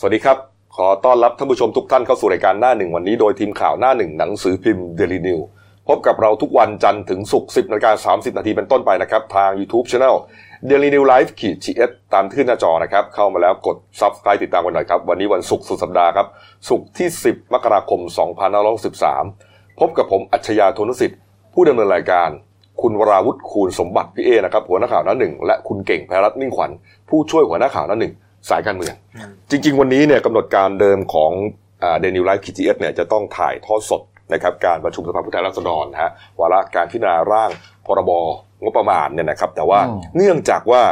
สวัสดีครับ ขอต้อนรับท่านผู้ชมทุกท่านเข้าสู่รายการหน้าหนึ่งวันนี้โดยทีมข่าวหน้าหนึ่งหนังสือพิมพ์เดลินิวพบกับเราทุกวันจันทร์ถึงศุกร์10นาฬิกา30 นาทีเป็นต้นไปนะครับ ทาง YouTube Channel Daily New Life ขีด GS ตามขึ้นหน้าจอนะครับ เข้ามาแล้วกด Subscribe ติดตามกันหน่อยครับ วันนี้วันศุกร์สุดสัปดาห์ครับศุกร์ที่ 10 มกราคม 2563 พบกับผมอัจฉริยะโทนุสิทธิ์ ผู้ดำเนินรายการ คุณวราวุฒิคูณสมบัติพี่เอนะครับหัวหน้าข่าวหน้าหนึ่งและคุณเก่งแพรรัตน์นิ่งขวัญผู้ช่วยหัวหน้าข่าวหน้าหนึ่ง สายการเมือง จริง ๆ วันนี้เนี่ยกำหนดการเดิมของเดลินิวส์ไลฟ์คีจีเอสเนี่ยจะต้องถ่ายทอดสดนะครับการประชุมสภาผู้แทนราษฎรนะฮะวาระการพิจารณาร่างพรบงบประมาณเนี่ยนะครับ แต่ว่าอืมเนื่องจากว่า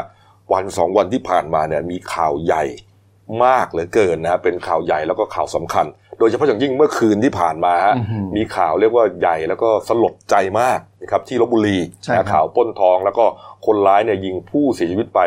วันสองวันที่ผ่านมาเนี่ยมีข่าวใหญ่มากเหลือเกินนะฮะเป็นข่าวใหญ่แล้วก็ข่าวสำคัญ โดยเฉพาะอย่างยิ่งเมื่อคืนที่ผ่านมาฮะอื้อหือมีข่าวเรียกว่าใหญ่แล้วก็สลดใจมากนะครับที่ลพบุรีใช่ครับนะข่าวปล้นทองแล้วก็คนร้ายเนี่ยยิงผู้เสียชีวิตไป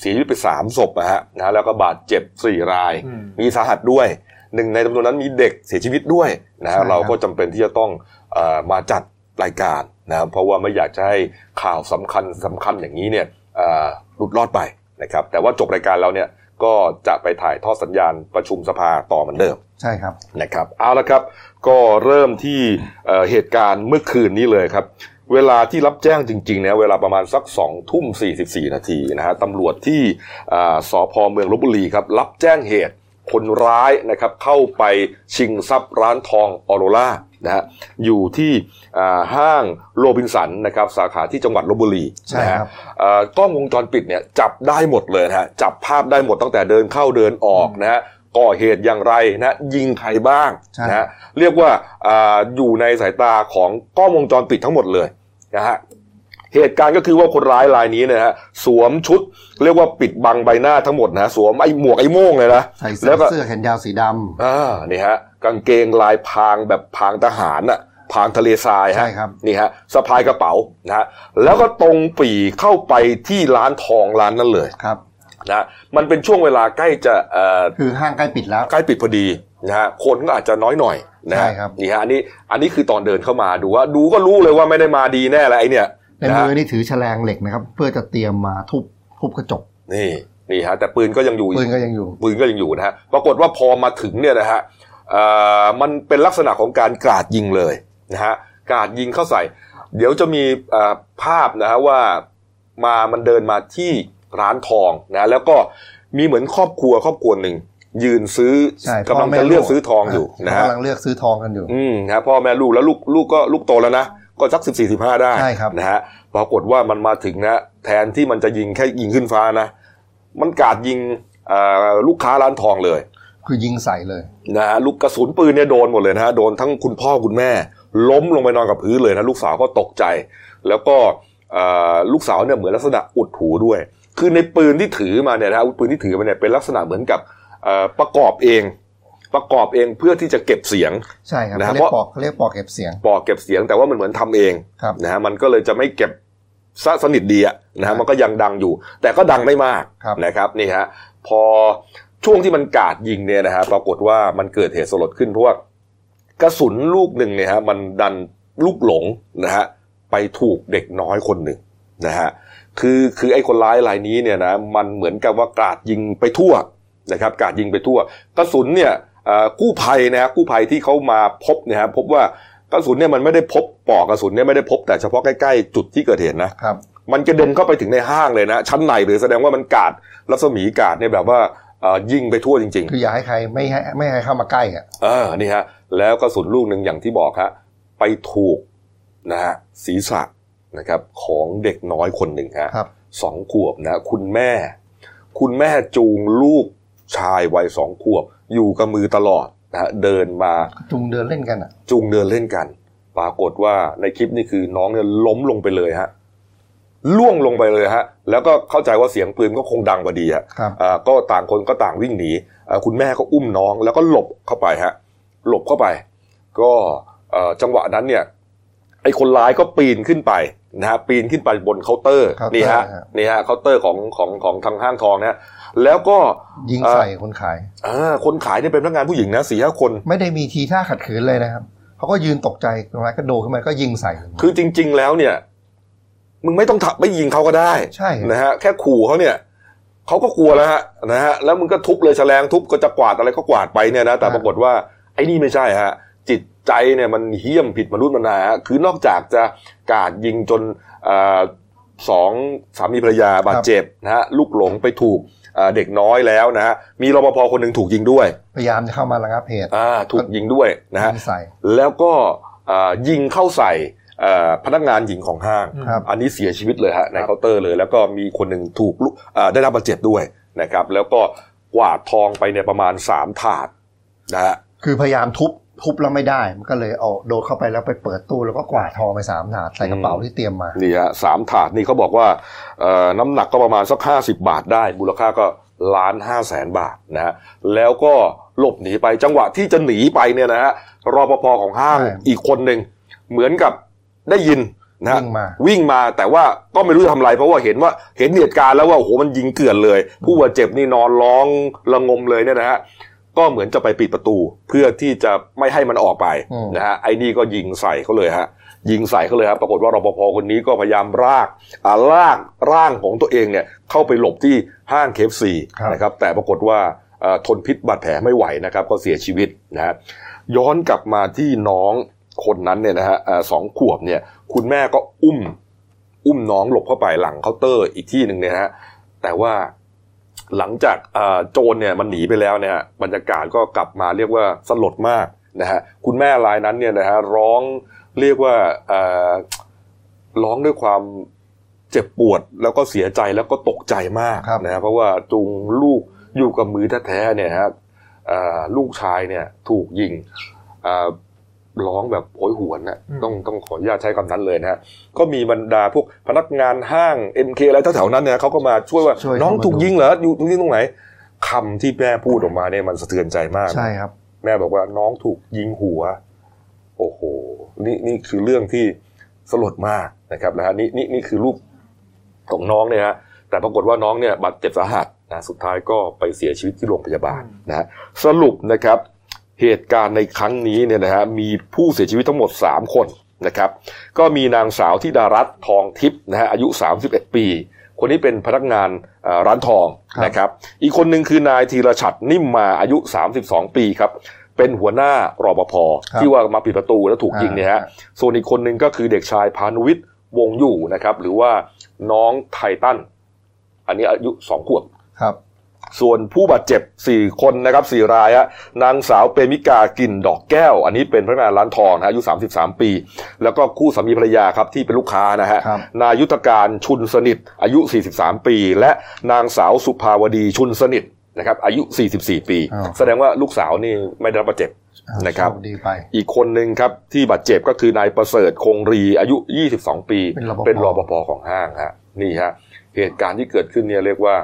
เสียชีวิตไปสามศพนะฮะนะฮะแล้วก็บาดเจ็บสี่รายอืมมีสาหัสด้วยหนึ่งในจำนวนนั้นมีเด็กเสียชีวิตด้วยนะใช่ครัฮะบเราก็จำเป็นที่จะต้องเออมาจัดรายการนะครับเพราะว่าไม่อยากจะให้ข่าวสำคัญสำคัญอย่างนี้เนี่ยเอ่อหลุดรอดไปนะครับแต่ว่าจบรายการเราเนี่ยก็จะไปถ่ายทอดสัญญาณประชุมสภาต่อเหมือนเดิม ใช่ครับนะครับเอาละครับก็เริ่มที่เอ่อเหตุการณ์เมื่อคืนนี้เลยครับ เวลาที่รับแจ้งจริงๆเนี่ยเวลาประมาณสัก2องทุ่ม44 นาทีนะฮะตำรวจที่อ่าสพเมืองลบบุรีครับรับแจ้งเหตุคนร้ายนะครับเข้าไปชิงทรัพย์ร้านทองออโรล่านะฮะอยู่ที่อ่าห้างโรบินสันนะครับสาขาที่จังหวัดลบบุรีใช่นะฮะครับเอ่อกล้องวงจรปิดเนี่ยจับได้หมดเลยนะฮะจับภาพได้หมดตั้งแต่เดินเข้าเดินออกนะฮะ ก่อเหตุอย่างไรนะยิงใครบ้างใช่นะฮะเรียกว่าอาอยู่ในสายตาของกล้องวงจรปิดทั้งหมดเลยนะฮะเหตุการณ์ก็คือว่าคนร้ายรายนี้เนะฮะสวมชุดเรียกว่าปิดบังใบหน้าทั้งหมดนะสวมไอ้หมวกไอ้โม่งเลยนะใส่เสื้แล้อวก็เสื้อแขนยาวสีดำอ่านี่ฮะกางเกงลายพรางแบบพรางทหารน่ะพรางทะเลทรายใช่ฮะครับนี่ฮะสะพายกระเป๋านะฮะแล้วก็ตรงปรีเข้าไปที่ร้านทองร้านนั้นเลยครับ นะมันเป็นช่วงเวลาใกล้จะเอ่อคือห้างใกล้ปิดแล้ว ใกล้ปิดพอดีนะฮะคนก็อาจจะน้อยหน่อยนะฮะใช่ครับนี่ฮะอันนี้อันนี้คือตอนเดินเข้ามาดูว่าดูก็รู้เลยว่าไม่ได้มาดีแน่แหละไอเนี่ยในนะมืฮะอนี่ถือแฉลงเหล็กนะครับ เพื่อจะเตรียมมาทุบทุบกระจกนี่นี่ฮะแต่ปืนก็ยังอยู่ปืนก็ยังอยู่ปืนก็ยังอยู่นะฮะปรากฏว่าพอมาถึงเนี่ยนะฮะเอ่อมันเป็นลักษณะของการกราดยิงเลยนะฮะกราดยิงเข้าใส่ เดี๋ยวจะมีเอ่อภาพนะฮะว่ามามันเดินมาที่ ร้านทองนะแล้วก็มีเหมือนครอบครัวครอบครัวหนึ่งยืนซื้อใช่กำลังจะเลือกซื้อทองอยู่นะฮะกำลังเลือกซื้อทองกันอยู่อืมนะพ่อแม่ลูกแล้วลูกลูกก็ลูกโตแล้วนะก็สักสิบสี่สิบห้าได้ใช่ครับนะฮะปรากฏว่ามันมาถึงนะแทนที่มันจะยิงแค่ยิงขึ้นฟ้านะ มันกราดยิงเอ่อลูกค้าร้านทองเลย คือยิงใส่เลยนะฮะลูกกระสุนปืนเนี่ยโดนหมดเลยนะฮะโดนทั้งคุณพ่อคุณแม่ ล้มลงไปนอนกับพื้นเลยนะลูกสาวก็ตกใจ แล้วก็เอ่อลูกสาวเนี่ยเหมือนลักษณะอุดหูด้วย คือในปืนที่ถือมาเนี่ยนะฮะอาวุธปืนที่ถือมาเนี่ยเป็นลักษณะเหมือนกับเอ่อประกอบเอง ประกอบเองเพื่อที่จะเก็บเสียงใช่ครับนะเขาเรียเพกราะปอกเขาเรียกปอกเก็บเสียง ปอกเก็บเสียงแต่ว่ามันเหมือนทำเองครับนะฮะมันก็เลยจะไม่เก็บซะสนิทดีอะนะครัฮะบมันก็ยังดังอยู่ แต่ก็ดังไม่มากครับนะครับนี่ฮะพอช่วงที่มันกราดยิงเนี่ยนะฮะปรากฏว่ามันเกิดเหตุสลดขึ้นเพราะว่ากระสุนลูกหนึ่งเนี่ยฮะมันดันลูกหลงนะฮะไปถูกเด็กน้อยคนหนึ่งนะฮะ คือคือไอ้คนร้ายรายนี้เนี่ยนะมันเหมือนกับว่ากราดยิงไปทั่วนะครับกราดยิงไปทั่ว กระสุนเนี่ยเอ่อกู้ภัยนะฮะกู้ภัยที่เขามาพบเนี่ยฮะพบว่ากระสุนเนี่ยมันไม่ได้พบปลอกกระสุนเนี่ยไม่ได้พบแต่เฉพาะใกล้ๆจุดที่เกิดเหตุนะครับมันกระเด็นเข้าไปถึงในห้างเลยนะ ชั้นในหรือแสดงว่ามันกาดรัศมีกาดเนี่ยแบบว่าเอ่อยิงไปทั่วจริงคืออย่าให้ใครไม่ให้ไม่ให้เข้ามาใกล้อะๆเออนี่ฮะแล้วกระสุนลูกหนึ่งอย่างที่บอกฮะไปถูกนะฮะศีรษะ นะครับของเด็กน้อยคนหนึ่งฮะครับสองขวบนะคุณแม่ คุณแม่จูงลูกชายวัยสองขวบ อยู่กับมือตลอดนะฮะเดินมาจุงเดินเล่นกันอะ จูงเดินเล่นกัน ปรากฏว่าในคลิปนี่คือน้องเนี่ยล้มลงไปเลยฮะล่วงลงไปเลยฮะ แล้วก็เข้าใจว่าเสียงปืนก็คงดังพอดีฮะครับอ่าก็ต่างคนก็ต่างวิ่งหนีอ่าคุณแม่ก็อุ้มน้องแล้วก็หลบเข้าไปฮะ หลบเข้าไป ก็เอ่อจังหวะนั้นเนี่ย ไอ้คนร้ายก็ปีนขึ้นไปนะฮะปีนขึ้นไปบนเคาน์เตอร์เคาน์เตอร์นี่ฮะฮะนี่ฮะเคาน์เตอร์ของของของทางห้างทองนะฮะแล้วก็ยิงใส่คนขายอ่าคนขายเนี่ยเป็นพนักงานผู้หญิงนะสี่ห้าคน ไม่ได้มีทีท่าขัดขืนเลยนะครับเขาก็ยืนตกใจตรงนั้นก็โดดขึ้นมาก็ยิงใส่ คือจริง ๆ แล้วเนี่ย มึงไม่ต้องถักไม่ยิงเขาก็ได้ใช่นะฮะแค่ขู่เขาเนี่ยเขาก็กลัวแล้วฮะนะฮะแล้วมึงก็ทุบเลยแฉลงทุบก็จะกวาดอะไรก็กวาดไปเนี่ยนะแต่ปรากฏว่าไอ้นี่ไม่ใช่ฮะจิต ใจเนี่ยมันเหี้ยมผิดมนุษย์มนาฮะคือนอกจากจะกาดยิงจนสองสามีภรรยาบาดเจ็บนะฮะลูกหลงไปถูกเด็กน้อยแล้วนะฮะมีรปภคนหนึ่งถูกยิงด้วย พยายามจะเข้ามาระงับเหตุอ่าถูกยิงด้วยนะฮะแล้วก็ยิงเข้าใส่พนักงานหญิงของห้าง อันนี้เสียชีวิตเลยฮะในเคาน์เตอร์เลย แล้วก็มีคนหนึ่งถูกได้รับบาดเจ็บด้วยนะครับ แล้วก็กวาดทองไปเนี่ยประมาณสามถาดนะฮะคือพยายามทุบ ทุบแล้วไม่ได้ มันก็เลยเอาโดดเข้าไปแล้วไปเปิดตู้แล้วก็กวาดทองไปสามถาดใส่กระเป๋าที่เตรียมมานี่ฮะสามถาดนี่เขาบอกว่าน้ำหนักก็ประมาณสักห้าสิบบาทได้มูลค่าก็ล้านห้าแสนบาทนะฮะแล้วก็หลบหนีไปจังหวะที่จะหนีไปเนี่ยนะฮะรปภของห้างอีกคนหนึ่งเหมือนกับได้ยินนะวิ่งมาวิ่งมาแต่ว่าก็ไม่รู้จะทำอะไรเพราะว่าเห็นว่าเห็นเหตุการณ์แล้วว่าโอ้โหมันยิงเกลื่อนเลย ผู้บาดเจ็บนี่นอนร้องระงมเลยเนี่ยนะฮะ ก็เหมือนจะไปปิดประตูเพื่อที่จะไม่ให้มันออกไปนะฮะไอ้นี่ก็ยิงใส่เขาเลยฮะยิงใส่เขาเลยครับปรากฏว่ารปภคนนี้ก็พยายามรากอ่าลากร่างของตัวเองเนี่ยเข้าไปหลบที่ห้าง KFC นะครับแต่ปรากฏว่าทนพิษบาดแผลไม่ไหวนะครับก็เสียชีวิตนะฮะย้อนกลับมาที่น้องคนนั้นเนี่ยนะฮะสองขวบเนี่ยคุณแม่ก็อุ้ม อุ้มน้องหลบเข้าไปหลังเคาน์เตอร์อีกที่หนึ่งเนี่ยฮะแต่ว่า หลังจากโจรเนี่ยมันหนีไปแล้วเนี่ยบรรยากาศก็กลับมาเรียกว่าสลดมากนะฮะคุณแม่รายนั้นเนี่ยนะฮะร้องเรียกว่าร้องด้วยความเจ็บปวดแล้วก็เสียใจแล้วก็ตกใจมากนะฮะเพราะว่าจุงลูกอยู่กับมือแท้ๆเนี่ยครับลูกชายเนี่ยถูกยิง ร้องแบบโหยหวนนะต้องต้องขออนุญาตใช้คำนั้นเลยนะฮะก็มีบรรดาพวกพนักงานห้างเอ็มเคอะไรแถวๆนั้นเนี่ยเขาก็มาช่วยว่าน้องถูกยิงเหรออยู่ตรงนี้ตรงไหนคำที่แม่พูดออกมาเนี่ยมันสะเทือนใจมากใช่ครับ แม่บอกว่าน้องถูกยิงหัว โอ้โหนี่นี่คือเรื่องที่สลดมากนะครับนะฮะนี่นี่นี่คือรูปของน้องเนี่ยฮะแต่ปรากฏว่าน้องเนี่ยบาดเจ็บสาหัสนะสุดท้ายก็ไปเสียชีวิตที่โรงพยาบาลนะฮะสรุปนะครับ เหตุการณ์ในครั้งนี้เนี่ยนะฮะมีผู้เสียชีวิตทั้งหมด 3 คนนะครับ ก็มีนางสาวธิดารัตน์ทองทิพย์นะฮะอายุ 31 ปี คนนี้เป็นพนักงานร้านทองนะครับ อีกคนหนึ่งคือนายธีรชัดนิ่มมาอายุ 32 ปีครับเป็นหัวหน้ารปภที่ว่ามาปิดประตูแล้วถูกยิงเนี่ยฮะส่วนอีกคนหนึ่งก็คือเด็กชายพานุวิทย์วงอยู่นะครับ หรือว่าน้องไททันอันนี้อายุสองขวบครับ ส่วนผู้บาดเจ็บ 4 คนนะครับ4รายฮะนางสาวเปมิกากินดอกแก้ว อันนี้เป็นพนักงานร้านทองนะอายุ 33 ปี แล้วก็คู่สามีภรรยาครับที่เป็นลูกค้านะฮะนายุทธการชุนสนิทอายุ 43 ปี และนางสาวสุภาวดีชุนสนิทนะครับอายุ 44 ปี แสดงว่าลูกสาวนี่ไม่ได้รับบาดเจ็บนะครับอีกคนหนึ่งครับที่บาดเจ็บก็คือนายประเสริฐคงรีอายุ 22 ปี เป็นรปภของห้างฮะนี่ฮะเหตุการณ์ที่เกิดขึ้นเนี่ยเรียกว่า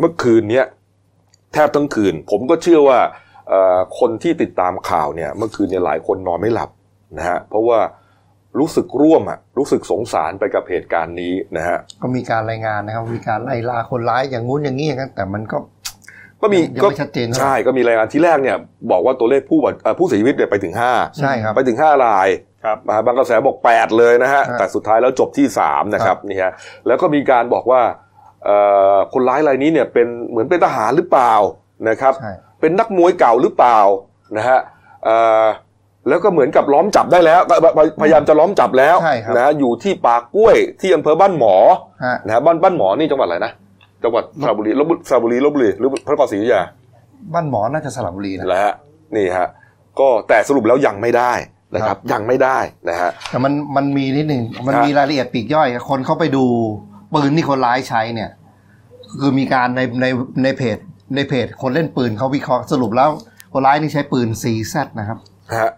เมื่อคืนเนี้ยแทบทั้งคืน ผมก็เชื่อว่าคนที่ติดตามข่าวเนี่ย เมื่อคืนเนี่ยหลายคนนอนไม่หลับนะฮะเพราะว่ารู้สึกร่วมอะรู้สึกสงสารไปกับเหตุการณ์นี้นะฮะก็มีการรายงานนะครับ มีการไล่ล่าคนร้ายอย่างงู้นอย่างนี้อย่างนั้นแต่มันก็ ก็มีก็ชัดเจนใช่ก็มีรายงานที่แรกเนี่ย บอกว่าตัวเลขผู้ผู้เสียชีวิตเนี่ยไปถึงห้าใช่ครับไปถึงห้ารายครับบางกระแสบอกแปดเลยนะฮะแต่สุดท้ายแล้วจบที่สามนะครับนี่ฮะแล้วก็มีการบอกว่า คนร้ายรายนี้เนี่ยเป็นเหมือนเป็นทหารหรือเปล่านะครับ เป็นนักมวยเก่าหรือเปล่านะฮะแล้วก็เหมือนกับล้อมจับได้แล้ว พยายามจะล้อมจับแล้วนะอยู่ที่ปากกล้วยที่อำเภอบ้านหมอนะฮะบ้านบ้านหมอนี่จังหวัดอะไรนะจังหวัดสระบุรีลบสระบุรีลบบุรีหรือพระนครศรีอยุธยาบ้านหมอน่าจะสระบุรีนะแล้วนี่ฮะก็แต่สรุปแล้วยังไม่ได้นะครับ ยังไม่ได้นะฮะแต่มันมันมีนิดหนึ่งมันมีรายละเอียดปีกย่อยคนเข้าไปดู ปืนที่คนร้ายใช้เนี่ย คือมีการในในในเพจในเพจคนเล่นปืนเขาวิเคราะห์สรุปแล้วคนร้ายนี่ใช้ปืน CZ นะครับ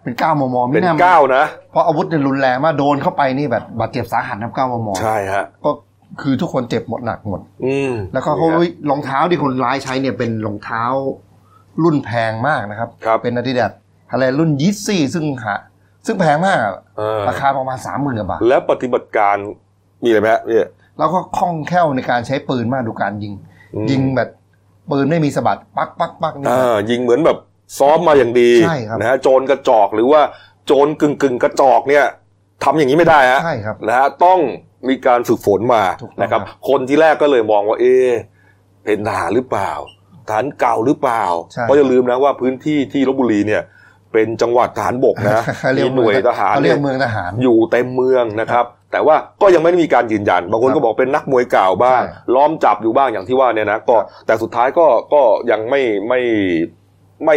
เป็นเก้ามมไม่น่าเก้านะ เพราะอาวุธเนี่ยรุนแรงมากโดนเข้าไปนี่แบบบาดเจ็บสาหัสนะเก้ามมใช่ฮะ ก็คือทุกคนเจ็บหมดหนักหมด อืแล้วก็เขารองเท้าที่คนร้ายใช้เนี่ยเป็นรองเท้ารุ่นแพงมากนะครับรบเป็นอาดิดาสอะไรรุ่นยิสซี่ซึ่งหาซึ่งแพงมากราคาประมาณสามหมื่นบาท แล้วปฏิบัติการมีอะไรไหมเนี่ย แล้วก็คล่องแคล่วในการใช้ปืนมากดูการยิง ยิงแบบปืนไม่มีสะบัดปักปักปักนี่ยิงเหมือนแบบซ้อมมาอย่างดีนะฮะโจรกระจอกหรือว่าโจรกึ่งกึ่งกระจอกเนี่ยทำอย่างนี้ไม่ได้ฮะใช่ครับนะฮะต้องมีการฝึกฝนมาถูกต้องนะครับครับ คนที่แรกก็เลยมองว่า เอ๊ะเป็นทหารหรือเปล่าทหารเก่าหรือเปล่าใช่เพราะอย่าลืมนะว่าพื้นที่ที่ลบบุรีเนี่ย เป็นจังหวัดทหารบกนะเขาเรียมีกหน่วยทหารเขาเรีเนี่ยยกเมืองทหาร อยู่เต็มเมืองนะครับ แต่ว่าก็ยังไม่ได้มีการยืนยัน บางคนครับก็บอกเป็นนักมวยเก่าบ้างใช่ล้อมจับอยู่บ้างอย่างที่ว่าเนี่ยนะก็แต่สุดท้ายก็ก็ยังไม่ไม่ไม่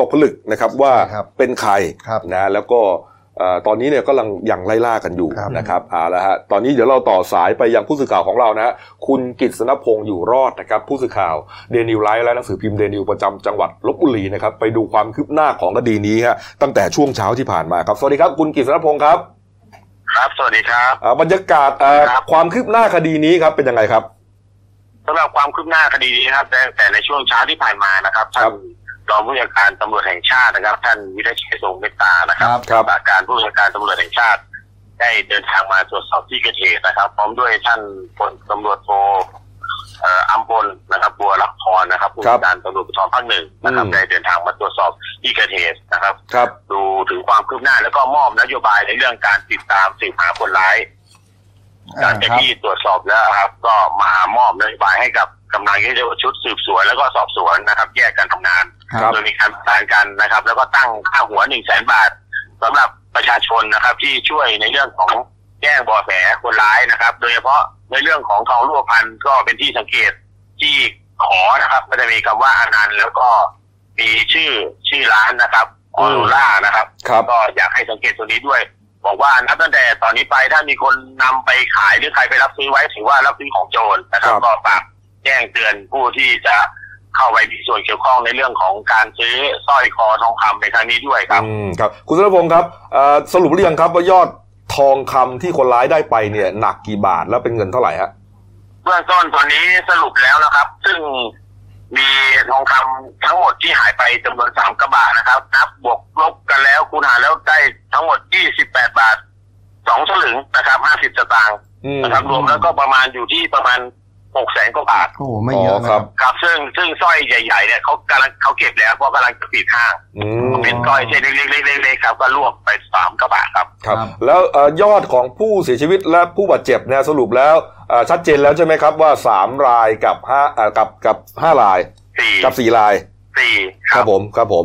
ตกผลึกนะครับว่าใช่ครับเป็นใครครับนะแล้วก็เอ่อ ตอนนี้เนี่ยก็กำลังยังไล่ล่ากันอยู่ครับนะครับเอาละฮะตอนนี้เดี๋ยวเราต่อสายไปยังผู้สื่อข่าวของเรานะฮะคุณกิตษณพงศ์อยู่รอดนะครับ ผู้สื่อข่าวเดนิวไลท์และหนังสือพิมพ์เดนิวประจำจังหวัดลบบุรีนะครับไปดูความคืบหน้าของคดีนี้ฮะตั้งแต่ช่วงเช้าที่ผ่านมาครับ สวัสดีครับ คุณกิตษณพงศ์ครับ ครับสวัสดีครับอ่าบรรยากาศเอ่อครับความคืบหน้าคดีนี้ครับเป็นยังไงครับสำหรับความคืบหน้าคดีนี้นะครับแต่แต่ในช่วงเช้าที่ผ่านมานะครับท่าครันบ รองผู้บัญชาการตำรวจแห่งชาตินะครับ ท่านวิทยชัยทรงเมตตานะครับครับรักษาการผู้บัญชาการตำรวจแห่งชาติ ได้เดินทางมาตรวจสอบที่เกิดเหตุนะครับ พร้อมด้วยท่านพลตำรวจโทเอ่ออัมพลนะครับ บัวรับพรนะครับผู้บัญชาการตำรวจภูธรภาคหนึ่งนะครับอืมได้เดินทางมาตรวจสอบที่เกิดเหตุนะครับ ครับ ดูถึงความคืบหน้าแล้วก็มอบนโยบายในเรื่องการติดตามสืบหาคนร้ายหลังจากที่ตรวจสอบแล้วครับ ก็มามอบนโยบายให้กับ กำลังชุดสืบสวนแล้วก็สอบสวนนะครับ แยกกันทำงานครับ โดยมีการประสานกันนะครับ แล้วก็ตั้งค่าหัวหนึ่งแสนบาทสำหรับประชาชนนะครับ ที่ช่วยในเรื่องของแจ้งเบาะแสคนร้ายนะครับ โดยเฉพาะในเรื่องของทองรูปพรรณก็เป็นที่สังเกตที่ขอนะครับ ก็จะมีคำว่าอนันต์แล้วก็มีชื่อชื่อร้านนะครับออโรล่านะครับ ครับ ก็อยากให้สังเกตตัวนี้ด้วย บอกว่านับตั้งแต่ตอนนี้ไปถ้ามีคนนำไปขายหรือใครไปรับซื้อไว้ถือว่ารับซื้อของโจรนะครับ ครับ ก็ฝาก แจ้งเตือนผู้ที่จะเข้าไปมีส่วนเกี่ยวข้องในเรื่องของการซื้อสร้อยคอทองคำในครั้งนี้ด้วยครับ อืมครับ คุณสรพงศ์ครับเอ่อสรุปหรือยังครับว่ายอดทองคำที่คนร้ายได้ไปเนี่ยหนักกี่บาทแล้วเป็นเงินเท่าไหร่ฮะเบื้องต้นตอนนี้สรุปแล้วนะครับ ซึ่งมีทองคำทั้งหมดที่หายไปจำนวนสามกระบะนะครับ นับบวกลบกันแล้วคูณหารแล้วได้ทั้งหมดยี่สิบแปดบาทสองสลึงนะครับห้าสิบสตางค์อืมนะครับรวมแล้วก็ประมาณอยู่ที่ประมาณ หกแสนกว่าบาทโอ้โหไม่เยอะอ๋อนะคครัรับบครับซึ่งซึ่งสร้อยใหญ่ๆเนี่ยเขากำลังเขาเก็บแล้วเพราะกำลังจะปิดห้างอืมเป็นสร้อยเส้นเล็กๆๆๆครับก็รวบไปสามกระบะครับครับ ครับ แล้วเอ่อยอดของผู้เสียชีวิตและผู้บาดเจ็บเนี่ยสรุปแล้วเอ่อชัดเจนแล้วใช่ไหมครับว่าสามรายกับห้าเอ่อกับกับห้ารายสี่กับสี่รายสี่ครับผมครับผม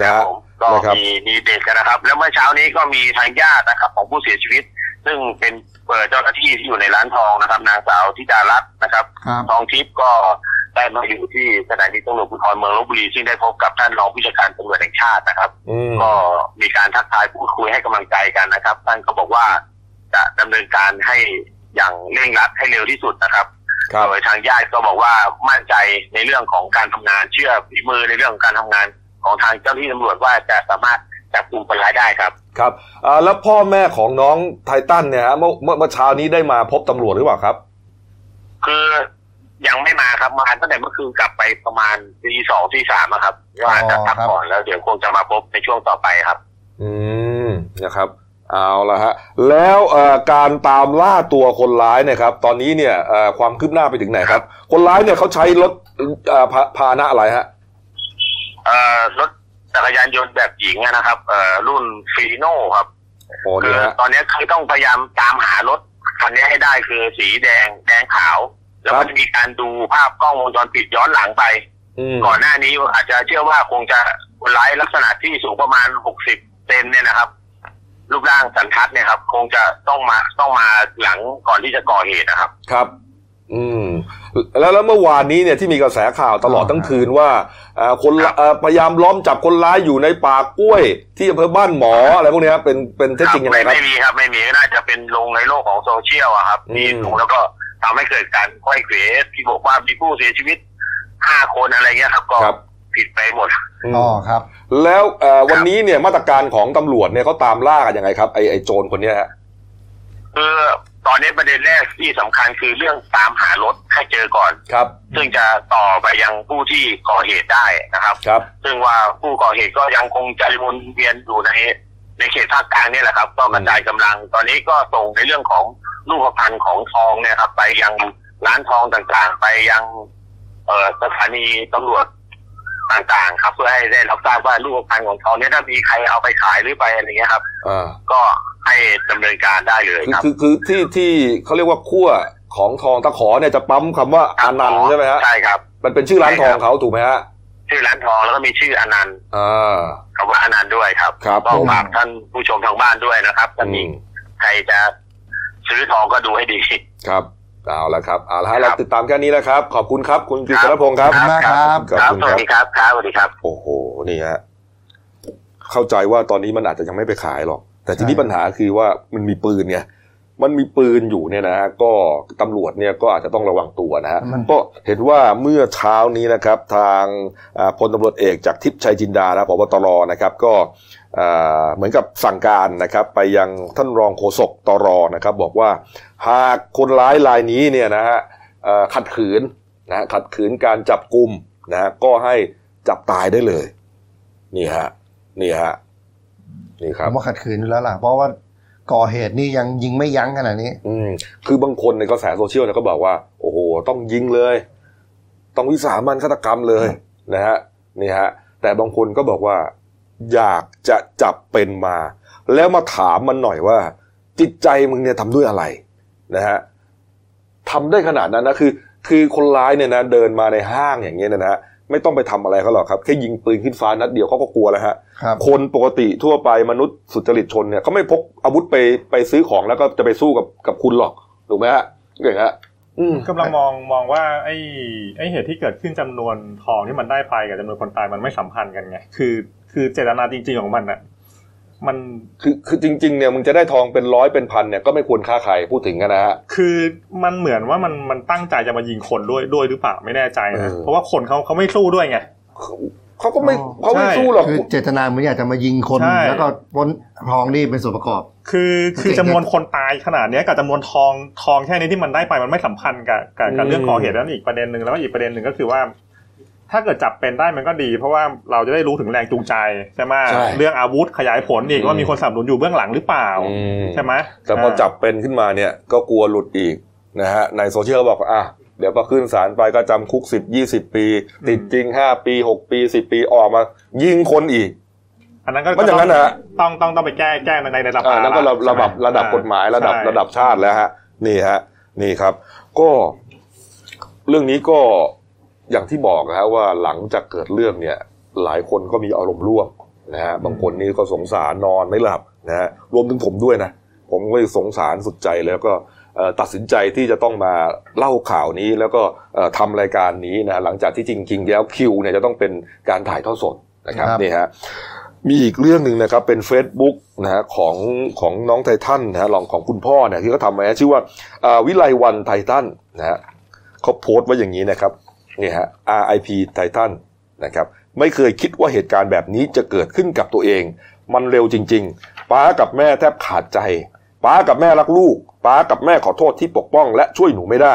นะครัฮะบผมก็นะครับ มีมีเด็กกันนะครับ แล้วเมื่อเช้านี้ก็มีทางญาตินะครับ ของผู้เสียชีวิต ซึ่งเป็นเปิดเจ้าหน้าที่ที่อยู่ในร้านทองนะครับ นางสาวธิดารัตน์นะครับครับ ทองทิพย์ก็ได้มาอยู่ที่สถานีตำรวจภูธรเมืองลบบุรีซึ่งได้พบกับท่านรองผู้จัดการตำรวจแห่งชาตินะครับอืมก็มีการทักทายพูดคุยให้กำลังใจกันนะครับ ท่านก็บอกว่าจะดำเนินการให้อย่างเร่งรัดให้เร็วที่สุดนะครับครับโดยทางญาติก็บอกว่ามั่นใจในเรื่องของการทำงานเชื่อฝีมือในเรื่องของการทำงานของทางเจ้าหน้าที่ตำรวจว่าจะสามารถจับกลุ่มคนร้ายได้ครับ ครับอ่าแล้วพ่อแม่ของน้องไททันเนี่ยฮะเมื่อเมื่อเมื่อเช้านี้ได้มาพบตำรวจหรือเปล่าครับ คือยังไม่มาครับมาตั้งแต่เมื่อคืนกลับไปประมาณตีสองตีสามอะครับ ว่าจะพักผ่อนแล้วเดี๋ยวคงจะมาพบในช่วงต่อไปครับ อืมนะครับเอาละฮะแล้วเอ่อการตามล่าตัวคนร้ายเนี่ยครับ ตอนนี้เนี่ยเอ่อความคืบหน้าไปถึงไหนครับ คนร้ายเนี่ยเขาใช้รถเอ่อพาพาหนะอะไรฮะเอ่อรถ จักรยานยนต์แบบหญิงอะนะครับ เอ่อรุ่นฟีโน่ครับโอ้คืเนี่ยอฮะ ตอนนี้คือต้องพยายามตามหารถคันนี้ให้ได้คือสีแดงแดงขาว แล้วครัก็บ จะมีการดูภาพกล้องวงจรปิดย้อนหลังไป อืมก่อนหน้านี้อาจจะเชื่อว่าคงจะคนร้ายลักษณะที่สูงประมาณหกสิบเซนเนี่ยนะครับ รูปร่างสันทัดเนี่ยครับ คงจะต้องมาต้องมาหลังก่อนที่จะก่อเหตุนะครับ ครับ อืมแล้วแล้วเมื่อวานนี้เนี่ยที่มีกระแสข่าวตลอดอ๋อทั้งคืนว่าเอ่อคนครับเอ่อพยายามล้อมจับคนร้ายอยู่ในป่ากล้วย ที่อำเภอบ้านหมออะไรพวกเนี้ยเป็นเป็นเท็จจริงยังไงไม่ครับไม่มีครับไม่มีน่าจะเป็นลงในโลกของโซเชียลอะครับอืมที่ลงแล้วก็ทำให้เกิดการค่อยเขวที่บอกว่ามีผู้เสียชีวิตห้าคนอะไรเงี้ยครับก็ครับผิดไปหมดอืมอ๋อครับ แล้วเอ่อวันนี้เนี่ยมาตรการของตำรวจเนี่ยเขาตามล่ากันยังไงครับไอไอโจรคนเนี้ยฮะคือ ตอนนี้ประเด็นแรกที่สำคัญคือเรื่องตามหารถให้เจอก่อนครับ ซึ่งจะต่อไปยังผู้ที่ก่อเหตุได้นะครับครับ ซึ่งว่าผู้ก่อเหตุก็ยังคงจะวนเวียนอยู่ในในเขตภาคกลางเนี่ยแหละครับ ก็กระจายกำลัง ตอนนี้ก็ส่งในเรื่องของรูปพรรณของทองเนี่ยครับ ไปยังร้านทองต่างๆ ไปยัง เอ่อสถานีตำรวจ ต่างๆ ครับ เพื่อให้ได้รับทราบว่ารูปพรรณของทองเนี่ยถ้ามีใครเอาไปขายหรือไปอะไรเงี้ยครับอ่าก็ให้ดำเนินการได้เลยคือครับคือคือที่ที่เขาเรียกว่าขั้วของทองตะขอเนี่ยจะปั๊มคำว่าอานันต์ใช่ไหมฮะใช่ครับ มันเป็นชื่อร้านทองเขาถูกไหมฮะชื่อร้านทองแล้วก็มีชื่ออนันต์อ่าคำว่าอนันต์ด้วยครับครับก็ผมฝากท่านผู้ชมทางบ้านด้วยนะครับถ้ามีอืมใครจะซื้อทองก็ดูให้ดีครับ เอาละครับเอาละฮะครัเราบติดตามแค่นี้นะครับ ขอบคุณครับ คุณกฤษณพงศ์ครับขอบคุณมากครับขอบครับคุณสควัรัสบดีครับครับสวัสดีครับ โอ้โหนี่ฮะเข้าใจว่าตอนนี้มันอาจจะยังไม่ไปขายหรอก แต่ทีนี้ใช่ปัญหาคือว่ามันมีปืนไง มันมีปืนอยู่เนี่ยนะฮะก็ตำรวจเนี่ยก็อาจจะต้องระวังตัวนะฮะมันก็เห็นว่าเมื่อเช้านี้นะครับทางอ่าพลตำรวจเอกจากทิพย์ชัยจินดานะพบตรนะครับก็อ่าเหมือนกับสั่งการนะครับไปยังท่านรองโฆษกตรนะครับ บอกว่าหากคนร้ายรายนี้เนี่ยนะฮะเอ่อขัดขืนนะฮะขัดขืนการจับกลุ่มนะฮะก็ให้จับตายได้เลย นี่ฮะนี่ฮะนี่คผรับมว่าขัดขืนอยู่แล้วล่ะเพราะว่า ก่อเหตุนี่ยังยิงไม่ยั้งขนาดนี้ อืมคือบางคนในกระแสโซเชียลเนี่ยก็บอกว่า โอ้โห ต้องยิงเลย ต้องวิสามันฆาตกรรมเลยนะฮะนี่ฮะ แต่บางคนก็บอกว่า อยากจะจับเป็นมา แล้วมาถามมันหน่อยว่า จิตใจมึงเนี่ยทำด้วยอะไรนะฮะทำได้ขนาดนั้นนะคือ คือคนร้ายเนี่ยนะเดินมาในห้างอย่างเงี้ยนะฮะ ไม่ต้องไปทำอะไรเขาหรอกครับ แค่ยิงปืนขึ้นฟ้านัดเดียวเขาก็กลัวแล้วฮะครับคนปกติทั่วไปมนุษย์สุจริตชนเนี่ยเขาไม่พกอาวุธไปไปซื้อของแล้วก็จะไปสู้กับกับคุณหรอกถูกไหมฮะเก่งฮะอืมกำลังมองมองว่าไอ้ไอ้เหตุที่เกิดขึ้นจำนวนทองที่มันได้ไปกับจำนวนคนตายมันไม่สัมพันธ์กันไงคือ คือเจตนาจริง ๆของมันอะ มันคือคือจริงๆเนี่ยมึงจะได้ทองเป็นร้อยเป็นพันเนี่ยก็ไม่ควรฆ่าใครพูดถึงกันนะฮะคือมันเหมือนว่ามันมันตั้งใจจะมายิงคนด้วยด้วยหรือเปล่าไม่แน่ใจนะเออเพราะว่าคนเขาเขาไม่สู้ด้วยไงเขาก็ไม่อ๋อเขาไม่ใช่สู้หรอกคือเจตนาเหมือนอยากจะมายิงคนใช่แล้วก็ปล้นทองนี่เป็นส่วนประกอบ คือคือโอเคจำนวนคนตายขนาดเนี้ยกับจำนวนทองทองแค่นี้ที่มันได้ไปมันไม่สัมพันธ์กับกับกับเรื่องก่อเหตุนั้นอีกประเด็นหนึ่งแล้วก็อีกประเด็นหนึ่งก็คือว่า ถ้าเกิดจับเป็นได้มันก็ดี เพราะว่าเราจะได้รู้ถึงแรงจูงใจใช่ไหมใช่เรื่องอาวุธขยายผลอีกอืมว่ามีคนสนับสนุนอยู่เบื้องหลังหรือเปล่าอืมใช่ไหมแต่พอจับเป็นขึ้นมาเนี่ยก็กลัวหลุดอีกนะฮะในโซเชียลบอกว่าอะเดี๋ยวก็ขึ้นศาลไปก็จำคุกสิบยี่สิบปี ติดจริงห้าปีหกปีสิบปีออกมา ยิงคนอีก อันนั้นก็มันอย่างนั้นนะฮะต้องต้องต้องไปแก้แก้ในในระดับอ่าแล้วก็ระใช่ระไหมดับระดับอ่กฎหมายระดับใช่ระดับชาติแล้วฮะ นี่ฮะ นี่ครับ ก็ เรื่องนี้ก็ อย่างที่บอกนะฮะว่าหลังจากเกิดเรื่องเนี่ยหลายคนก็มีอารมณ์ร่วมนะฮะบางคนนี่ก็สงสารนอนไม่หลับนะฮะรวมถึงผมด้วยนะ ผมก็สงสารสุดใจแล้วก็เอ่อตัดสินใจที่จะต้องมาเล่าข่าวนี้แล้วก็เอ่อทำรายการนี้นะหลังจากที่จริง ๆ แล้วคิวเนี่ยจะต้องเป็นการถ่ายทอดสดนะครับครับนี่ฮะมีอีกเรื่องหนึ่งนะครับเป็น Facebook นะฮะของของน้องไททันนะฮะลองของคุณพ่อเนี่ยที่เขาทำไว้ชื่อว่าอ่าวิไลวันไททันนะฮะเขาโพสต์ไว้อย่างนี้นะครับ นี่ฮะ RIP ไททันนะครับไม่เคยคิดว่าเหตุการณ์แบบนี้จะเกิดขึ้นกับตัวเอง มันเร็วจริง ๆ ป้ากับแม่แทบขาดใจ ป้ากับแม่รักลูก ป้ากับแม่ขอโทษที่ปกป้อง และช่วยหนูไม่ได้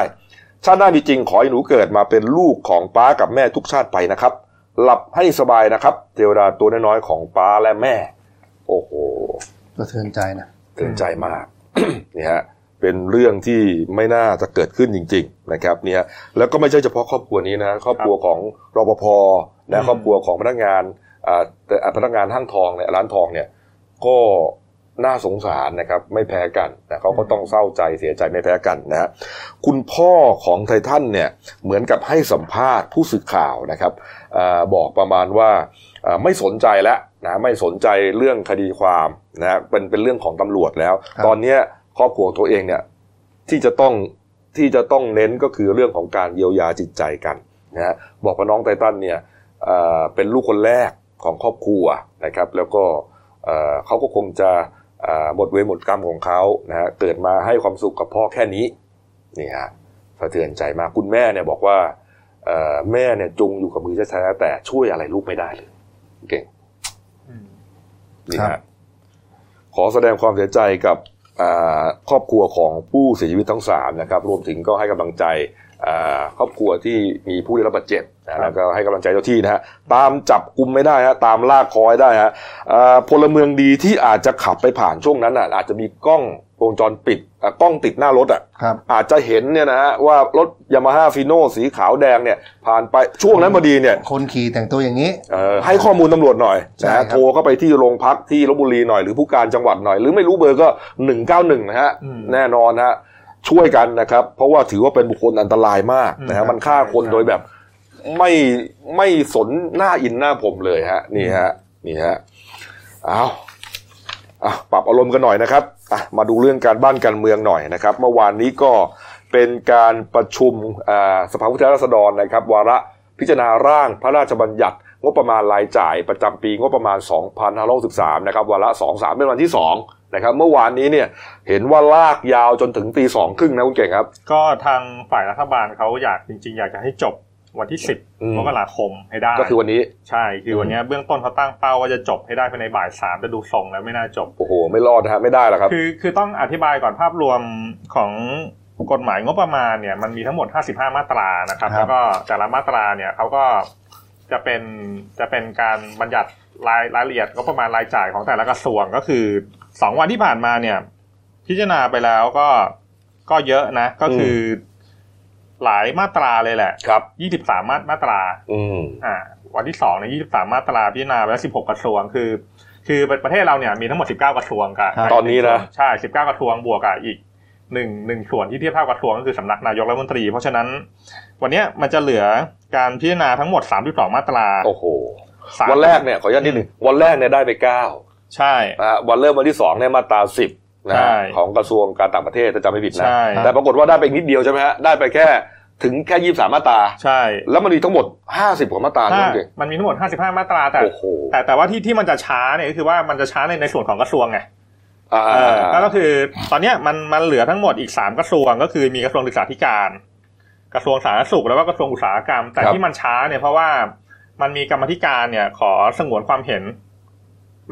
ชาติหน้ามีจริงขอให้หนูเกิดมาเป็นลูกของป้ากับแม่ทุกชาติไปนะครับ หลับให้สบายนะครับ เทวดาตัวน้อยๆของป้าและแม่ โอ้โหสะเทือนใจนะเตือนใจมากนี่ฮะ เป็นเรื่องที่ไม่น่าจะเกิดขึ้นจริง ๆ นะครับเนี่ยแล้วก็ไม่ใช่เฉพาะครอบครัวนี้นะครอบครัวของรปภนะครอบครัวของพนักงานอ่าแต่พนักงานห้างทองเนี่ยร้านทองเนี่ยก็น่าสงสารนะครับไม่แพ้กันนะเขาก็ต้องเศร้าใจเสียใจไม่แพ้กันนะฮะคุณพ่อของไททันเนี่ยเหมือนกับให้สัมภาษณ์ผู้สื่อข่าวนะครับอาบอกประมาณว่าอ่าไม่สนใจแล้วนะไม่สนใจเรื่องคดีความนะเป็นเป็นเรื่องของตำรวจแล้วครับตอนเนี้ย ครอบครัวตัวเองเนี่ยที่จะต้องที่จะต้องเน้นก็คือเรื่องของการเยียวยาจิตใจกันนะฮะบอกว่าน้องไททันเนี่ยเอ่อเป็นลูกคนแรกของครอบครัวนะครับ แล้วก็เอ่อเขาก็คงจะเอ่อหมดเวรหมดกรรมของเขานะฮะเกิดมาให้ความสุขกับพ่อแค่นี้นี่ฮะสะเทือนใจมากคุณแม่เนี่ยบอกว่าเอ่อแม่เนี่ยจุงอยู่กับมือแท้ๆแต่ช่วยอะไรลูกไม่ได้เลยเก่งอืมนี่ครัฮะบขอแสดงความเสียใจกับอ่า ครอบครัวของผู้เสียชีวิตทั้งสามนะครับรวมถึงก็ให้กำลังใจครอบครัวที่มีผู้ได้รับบาดเจ็บแล้วก็ให้กำลังใจเจ้าหน้าที่นะฮะตามจับกลุ่มไม่ได้ฮะตามลากคอให้ได้ฮะพลเมืองดีที่อาจจะขับไปผ่านช่วงนั้นอะอาจจะมีกล้อง วงจรปิดอะกล้องติดหน้ารถอะครับอาจจะเห็นเนี่ยนะฮะว่ารถ Yamaha Fino สีขาวแดงเนี่ย ผ่านไปช่วงนั้นพอดีเนี่ย คนขี่แต่งตัวอย่างนี้เอ่อให้ข้อมูลตำรวจหน่อยใช่นะครัฮะโทรเข้าไปที่โรงพักที่ลพบุรีหน่อยหรือผู้การจังหวัดหน่อย หรือไม่รู้เบอร์ก็หนึ่งเก้าหนึ่งนะฮะอืมแน่นอนฮะช่วยกันนะครับ เพราะว่าถือว่าเป็นบุคคลอันตรายมากนะอืฮะมมันฆ่าคนใช่โดยแบบไม่ไม่สนหน้าอินหน้าผมเลยฮะ นี่ฮะนี่ฮะเอาอะปรับอารมณ์กันหน่อยนะครับอะ มาดูเรื่องการบ้านการเมืองหน่อยนะครับ เมื่อวานนี้ก็เป็นการประชุมสภาผู้แทนราษฎรนะครับ วาระพิจารณาร่างพระราชบัญญัติ งบประมาณรายจ่ายประจำปีงบประมาณ 2563นะครับวาระ 23 เป็นวันที่ 2 นะครับ เมื่อวานนี้เนี่ยเห็นว่าลากยาวจนถึงตีสองครึ่งนะคุณเก่งครับ ก็ทางฝ่ายรัฐบาลเขาอยากจริง ๆ อยากจะให้จบ วันที่อืม10มกราคมให้ได้ ก็คือวันนี้ ใช่ คือวันเนี้ยเบื้องต้นเขาตั้งเป้าว่าจะจบให้ได้ภายในบ่ายสามแต่ดูทรงแล้วไม่น่าจบ โอ้โห ไม่รอดนะฮะไม่ได้หรอกครับ คือ คือต้องอธิบายก่อนภาพรวมของกฎหมายงบประมาณเนี่ยมันมีทั้งหมด 55 มาตรานะครับครับ แล้วก็แต่ละมาตราเนี่ยเขาก็จะเป็นจะเป็นการบัญญัติรายรายละเอียดงบประมาณรายจ่ายของแต่ละกระทรวงก็คือสองวันที่ผ่านมาเนี่ย พิจารณาไปแล้วก็ก็เยอะนะ ก็คือ หลายมาตราเลยแหละครับ23มามาตรา อืมอ่า วันที่สองในยี่สิบสามมาตราพิจารณาไปแล้วสิบหกกระทรวงคือ คือประเทศเราเนี่ยมีทั้งหมดสิบเก้ากระทรวงกันครับตอนนี้นะใช่สิบเก้ากระทรวงบวกกับอีกหนึ่งหนึ่งส่วนที่เทียบเท่ากระทรวงก็คือสำนักนายกรัฐมนตรี เพราะฉะนั้น วันเนี้ยมันจะเหลือการพิจารณาทั้งหมดสามสิบสองมาตราโอ้โหสามวันแรกเนี่ยขออนุญาตนิดหนึ่งวันแรกเนี่ยได้ไปเก้าใช่นะฮะวันเริ่มวันที่สองเนี่ยมาตราสิบ นะใช่ฮะของกระทรวงการต่างประเทศถ้าจำไม่ผิดนะใช่แต่ปรากฏว่าได้ไปนิดเดียวใช่ไหมฮะได้ไปแค่ถึงแค่ยี่สามมาตราใช่ แล้วมันมีทั้งหมดห้าสิบกว่ามาตราถ้าใช่ไหมเก่งมันมีทั้งหมดห้าสิบห้ามาตราแต่โอ้โหแต่แต่ว่าที่ที่มันจะช้าเนี่ยก็คือว่ามันจะช้าในในส่วนของกระทรวงไงอ่าเออแล้วก็คือตอนเนี้ยมันมันเหลือทั้งหมดอีกสามกระทรวงก็คือมีกระทรวงศึกษาธิการ กระทรวงสาธารณสุขแล้วก็กระทรวงอุตสาหกรรม แต่ที่มันช้าเนี่ยเพราะว่ามันมีกรรมธิการเนี่ยขอสงวนความเห็น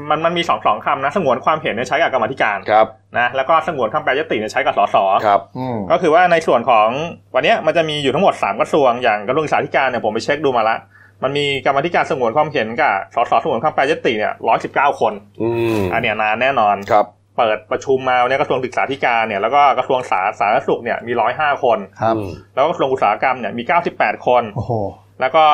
มันมันมีสองสองคำนะสงวนความเห็นเนี่ยใช้กับกรรมธิการครับนะแล้วก็สงวนคำแปลยติเนี่ยใช้กับสสครับอืมก็คือว่าในส่วนของวันเนี้ยมันจะมีอยู่ทั้งหมดสามกระทรวงอย่างกระทรวงศึกษาธิการเนี่ยผมไปเช็คดูมาละมันมีกรรมธิการสงวนความเห็นกับสสสงวนคำแปลยติเนี่ยร้อยสิบเก้าคนอืมอันเนี้ยนานแน่นอนครับเปิดประชุมมาเนี่ยกระทรวงศึกษาธิการเนี่ยแล้วก็กระทรวงสาธารณสุขเนี่ยมีร้อยห้าคนครับอืมแล้วก็กระทรวงอุตสาหกรรมเนี่ยมีเก้าสิบแปดคนโอ้โหแล้วก็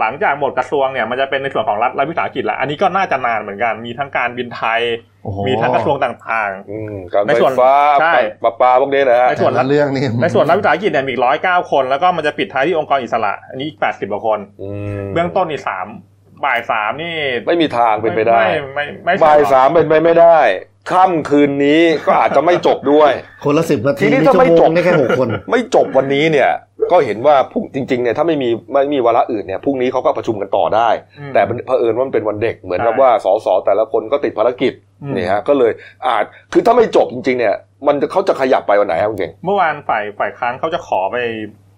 หลังจากหมดกระทรวงเนี่ยมันจะเป็นในส่วนของรัฐรัฐวิสาหกิจละอันนี้ก็น่าจะนานเหมือนกันมีทั้งการบินไทยโอ้โหมีทั้งกระทรวงต่างอืมการในไฟส่วนฟ้าใช่ประปาพวกนี้นะฮะในส่วนแต่ละเรื่องนี่ๆในส่วนรัฐวิสาหกิจเนี่ยมีร้อยเก้าคน แล้วก็มันจะปิดท้ายที่องค์กรอิสระ อันนี้อีกแปดสิบกว่าคนอืมเบื้องต้นนี่สามบ่ายสามนี่ ไม่มีทางเป็นไปได้ไม่ไม่ไม่ไม่บ่ายใช่หรอกสามเป็นไปไม่ได้ ค่ำคืนนี้ก็อาจจะไม่จบด้วย คนละสิบนาทีทีนี้นี่ถ้าชั่วไม่โมจงบได้แค่หกคน ไม่จบวันนี้เนี่ยก็เห็นว่าพรุ่งจริงๆเนี่ยถ้าไม่มีไม่มีวาระอื่นเนี่ยพรุ่งนี้เขาก็ประชุมกันต่อได้ อืมแต่เผอิญว่ามันเป็นวันเด็กเหมือนกับใช่ว่าสสแต่ละคนก็ติดภารกิจอืม นี่ฮะก็เลยอาจคือถ้าไม่จบจริงๆเนี่ยมันจะเขาจะขยับไปวันไหนครับคุณเก่งเมื่อวานฝ่ายฝ่ายค้านเขาจะขอไป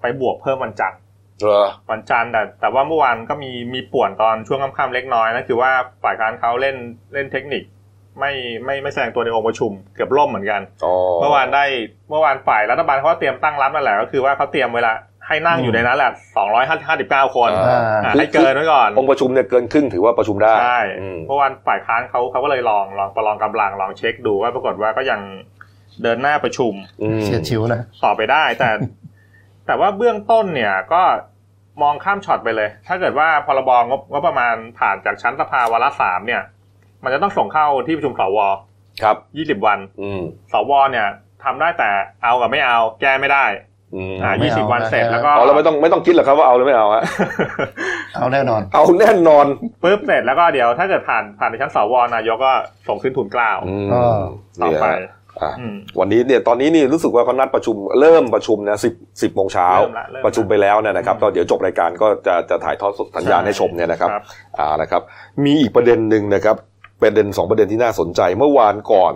ไปบวกเพิ่มวันจันทร์เหรอวันจันทร์แต่แต่ว่าเมื่อวานก็มีมีป่วนตอนช่วงค่ำๆเล็กน้อยนะคือว่าฝ่ายค้านเขาเล่นเล่นเทคนิค ไม่ไม่ไม่แสดงตัวในองค์ประชุมเกือบล่มเหมือนกันอ๋อเมื่อวานได้เมื่อวานฝ่ายรัฐบาลเขาก็เตรียมตั้งรับนั่นแหละก็คือว่าเขาเตรียมเวลาให้นั่งอยู่ในนั้นแหละสองร้อยห้าสิบเก้าคนอ่าอ่าให้เกินไว้ก่อน องค์ประชุมเนี่ยเกินครึ่งถือว่าประชุมได้ใช่อืมเมื่อวานฝ่ายค้านเขาเขาก็เลยลองลองประลองกำลังลองเช็คดูว่าปรากฏว่าก็ยังเดินหน้าประชุมอืมเฉียดชิวนะต่อไปได้แต่ แต่ว่าเบื้องต้นเนี่ยก็มองข้ามช็อตไปเลย ถ้าเกิดว่าพรบงบงบประมาณผ่านจากชั้นสภาวาระสามเนี่ย มันจะต้องส่งเข้าที่ประชุมสวครับยี่สิบวัน อืมสวเนี่ยทำได้แต่เอากับไม่เอา แก้ไม่ได้อืมอ่าไม่ยี่สิบเอาวันเสร็จนะแล้วก็อ๋อเราไม่ต้องไม่ต้องคิดหรอกครับว่าเอาหรือไม่เอาฮะเอาแน่นอน เอาแน่นอนปุ๊บเสร็จแล้วก็เดี๋ยวถ้าเกิดผ่านผ่านในชั้นสวนายกก็ส่งขึ้นทุนเกล้าอืมอ่าต่อเนี่ยไปฮะอะอืมวันนี้เนี่ยตอนนี้นี่รู้สึกว่าเขานัดประชุมเริ่มประชุมนะสิบสิบโมงเช้าเริ่มละเริ่มละประชุมไปแล้วเนี่ยนะครับอืมก็เดี๋ยวจบรายการก็จะจะถ่ายทอดสดสัญญาณให้ชมเนี่ยนะครับครับอ่านะครับ มีอีกประเด็นหนึ่งนะครับ ประเด็นสองประเด็นที่น่าสนใจเมื่อวานก่อน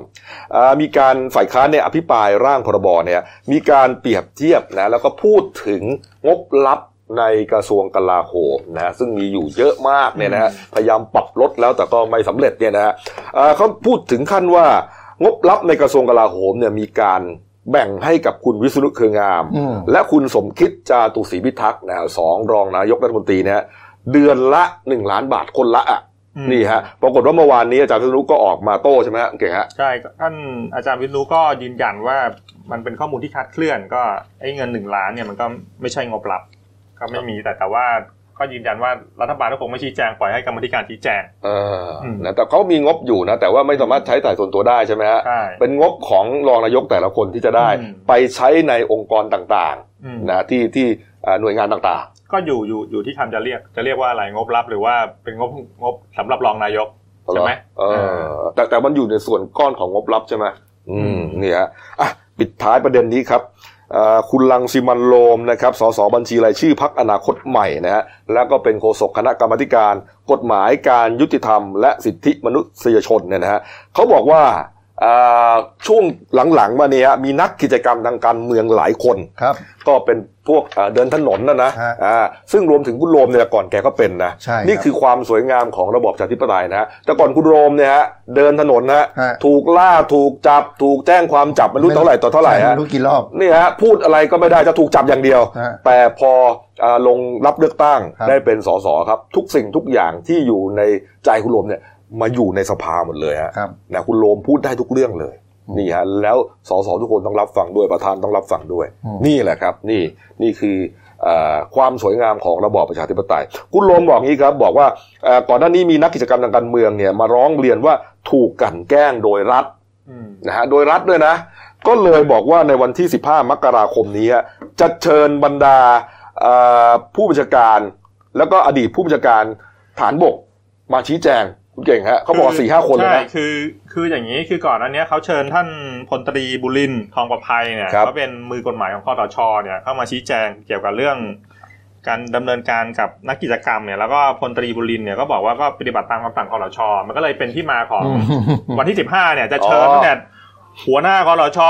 อามีการฝ่ายค้านเนี่ยอภิปรายร่างพรบเนี่ยมีการเปรียบเทียบนะแล้วก็พูดถึงงบลับในกระทรวงกลาโหมนะซึ่งมีอยู่เยอะมากเนี่ยนะฮะพยายามปรับลดแล้วแต่ก็ไม่สำเร็จเนี่ยนะฮะอ่าเขาพูดถึงขั้นว่างบลับในกระทรวงกลาโหมเนี่ยมีการแบ่งให้กับคุณวิษณุเครืองามอืมและคุณสมคิดจาตุศรีพิทักษ์นะฮะสองรองนายกรัฐมนตรีเนี่ยเดือนละหนึ่งล้านบาทคนละอะอืม นี่ฮะปรากฏว่าเมื่อวานนี้อาจารย์พิษณุก็ออกมาโต้ใช่ไหมฮะเก่งฮะใช่ท่านอาจารย์วิษณุก็ยืนยันว่ามันเป็นข้อมูลที่คลาดเคลื่อน ก็ไอ้เงินหนึ่งล้านเนี่ยมันก็ไม่ใช่งบลับ ก็ไม่มีแต่แต่ว่าก็ยืนยันว่ารัฐบาลก็คงไม่ชี้แจงปล่อยให้กรรมาธิการชี้แจงเอออมนะแต่เขามีงบอยู่นะ แต่ว่าไม่สามารถใช้จ่ายส่วนตัวได้ใช่ไหมฮะใช่เป็นงบของรองนายกแต่ละคนที่จะได้อืมไปใช้ในองค์กรต่างอืมๆนะที่ที่อ่าหน่วยงานต่าง ก็อยู่อยู่อยู่ที่คำจะเรียกจะเรียกว่าอะไรงบลับหรือว่าเป็นงบงบสำหรับรองนายกๆใช่ไหมเออแต่แต่มันอยู่ในส่วนก้อนของงบลับใช่ไหมอืมนี่ฮะอะปิดท้ายประเด็นนี้ครับอ่าคุณลังสิมันโรมนะครับสสบัญชีรายชื่อพักอนาคตใหม่นะฮะแล้วก็เป็นโฆษกคณะกรรมาธิการ กฎหมายการยุติธรรม และสิทธิมนุษยชนเนี่ยนะฮะเขาบอกว่าอ่า ช่วงหลังๆมาเนี่ยมีนักกิจกรรมทางการเมืองหลายคนครับ ก็เป็นพวกเอ่อเดินถนนนะนะฮะอ่าซึ่งรวมถึงคุณโรมเนี่ยก่อนแกก็เป็นนะใช่นี่ครับคือความสวยงามของระบอบประชาธิปไตยนะฮะแต่ก่อนคุณโรมเนี่ยฮะเดินถนนนะฮะฮะถูกล่าถูกจับถูกแจ้งความจับไม่รู้เท่าไหร่ต่อเท่าไหร่ใช่ฮะไม่รู้กี่รอบนี่ฮะพูดอะไรก็ไม่ได้จะถูกจับอย่างเดียวฮะแต่พออ่าลงรับเลือกตั้งครับได้เป็นสสครับ ทุกสิ่งทุกอย่างที่อยู่ในใจคุณโรมเนี่ย มาอยู่ในสภาหมดเลยฮะครับนะคุณโรมพูดได้ทุกเรื่องเลยอืมนี่ฮะแล้วสสทุกคนต้องรับฟังด้วยประธานต้องรับฟังด้วยอืมนี่แหละครับ นี่นี่คือเออความสวยงามของระบอบประชาธิปไตย คุณโรมบอกงี้ครับบอกว่าเอ่อก่อนหน้านี้มีนักกิจกรรมทางการเมืองเนี่ยมาร้องเรียนว่าถูกกลั่นแกล้งโดยรัฐอืมนะฮะโดยรัฐด้วยนะ ก็เลยบอกว่าในวันที่ 15 มกราคมนี้จะเชิญบรรดาเอ่อผู้บัญชาการ แล้วก็อดีตผู้บัญชาการฐานบกมาชี้แจง คุณเก่งฮะเขาบอกว่าสี่ห้าคนเลยนะใช่คือ คืออย่างนี้คือก่อนอันเนี้ยเขาเชิญท่านพลตรีบุรินทร์ทองประภัยเนี่ยครับเขาเป็นมือกฎหมายของคอตชเนี่ยเข้ามาชี้แจงเกี่ยวกับเรื่อง การดำเนินการกับนักกิจกรรมเนี่ยแล้วก็พลตรีบุรินทร์เนี่ยก็บอกว่าก็ปฏิบัติตามคำสั่งคอตชมันก็เลยเป็นที่มาของวันที่สิบห้าเนี่ยจะเชิญอ๋อตั้งแต่ หัวหน้าคสช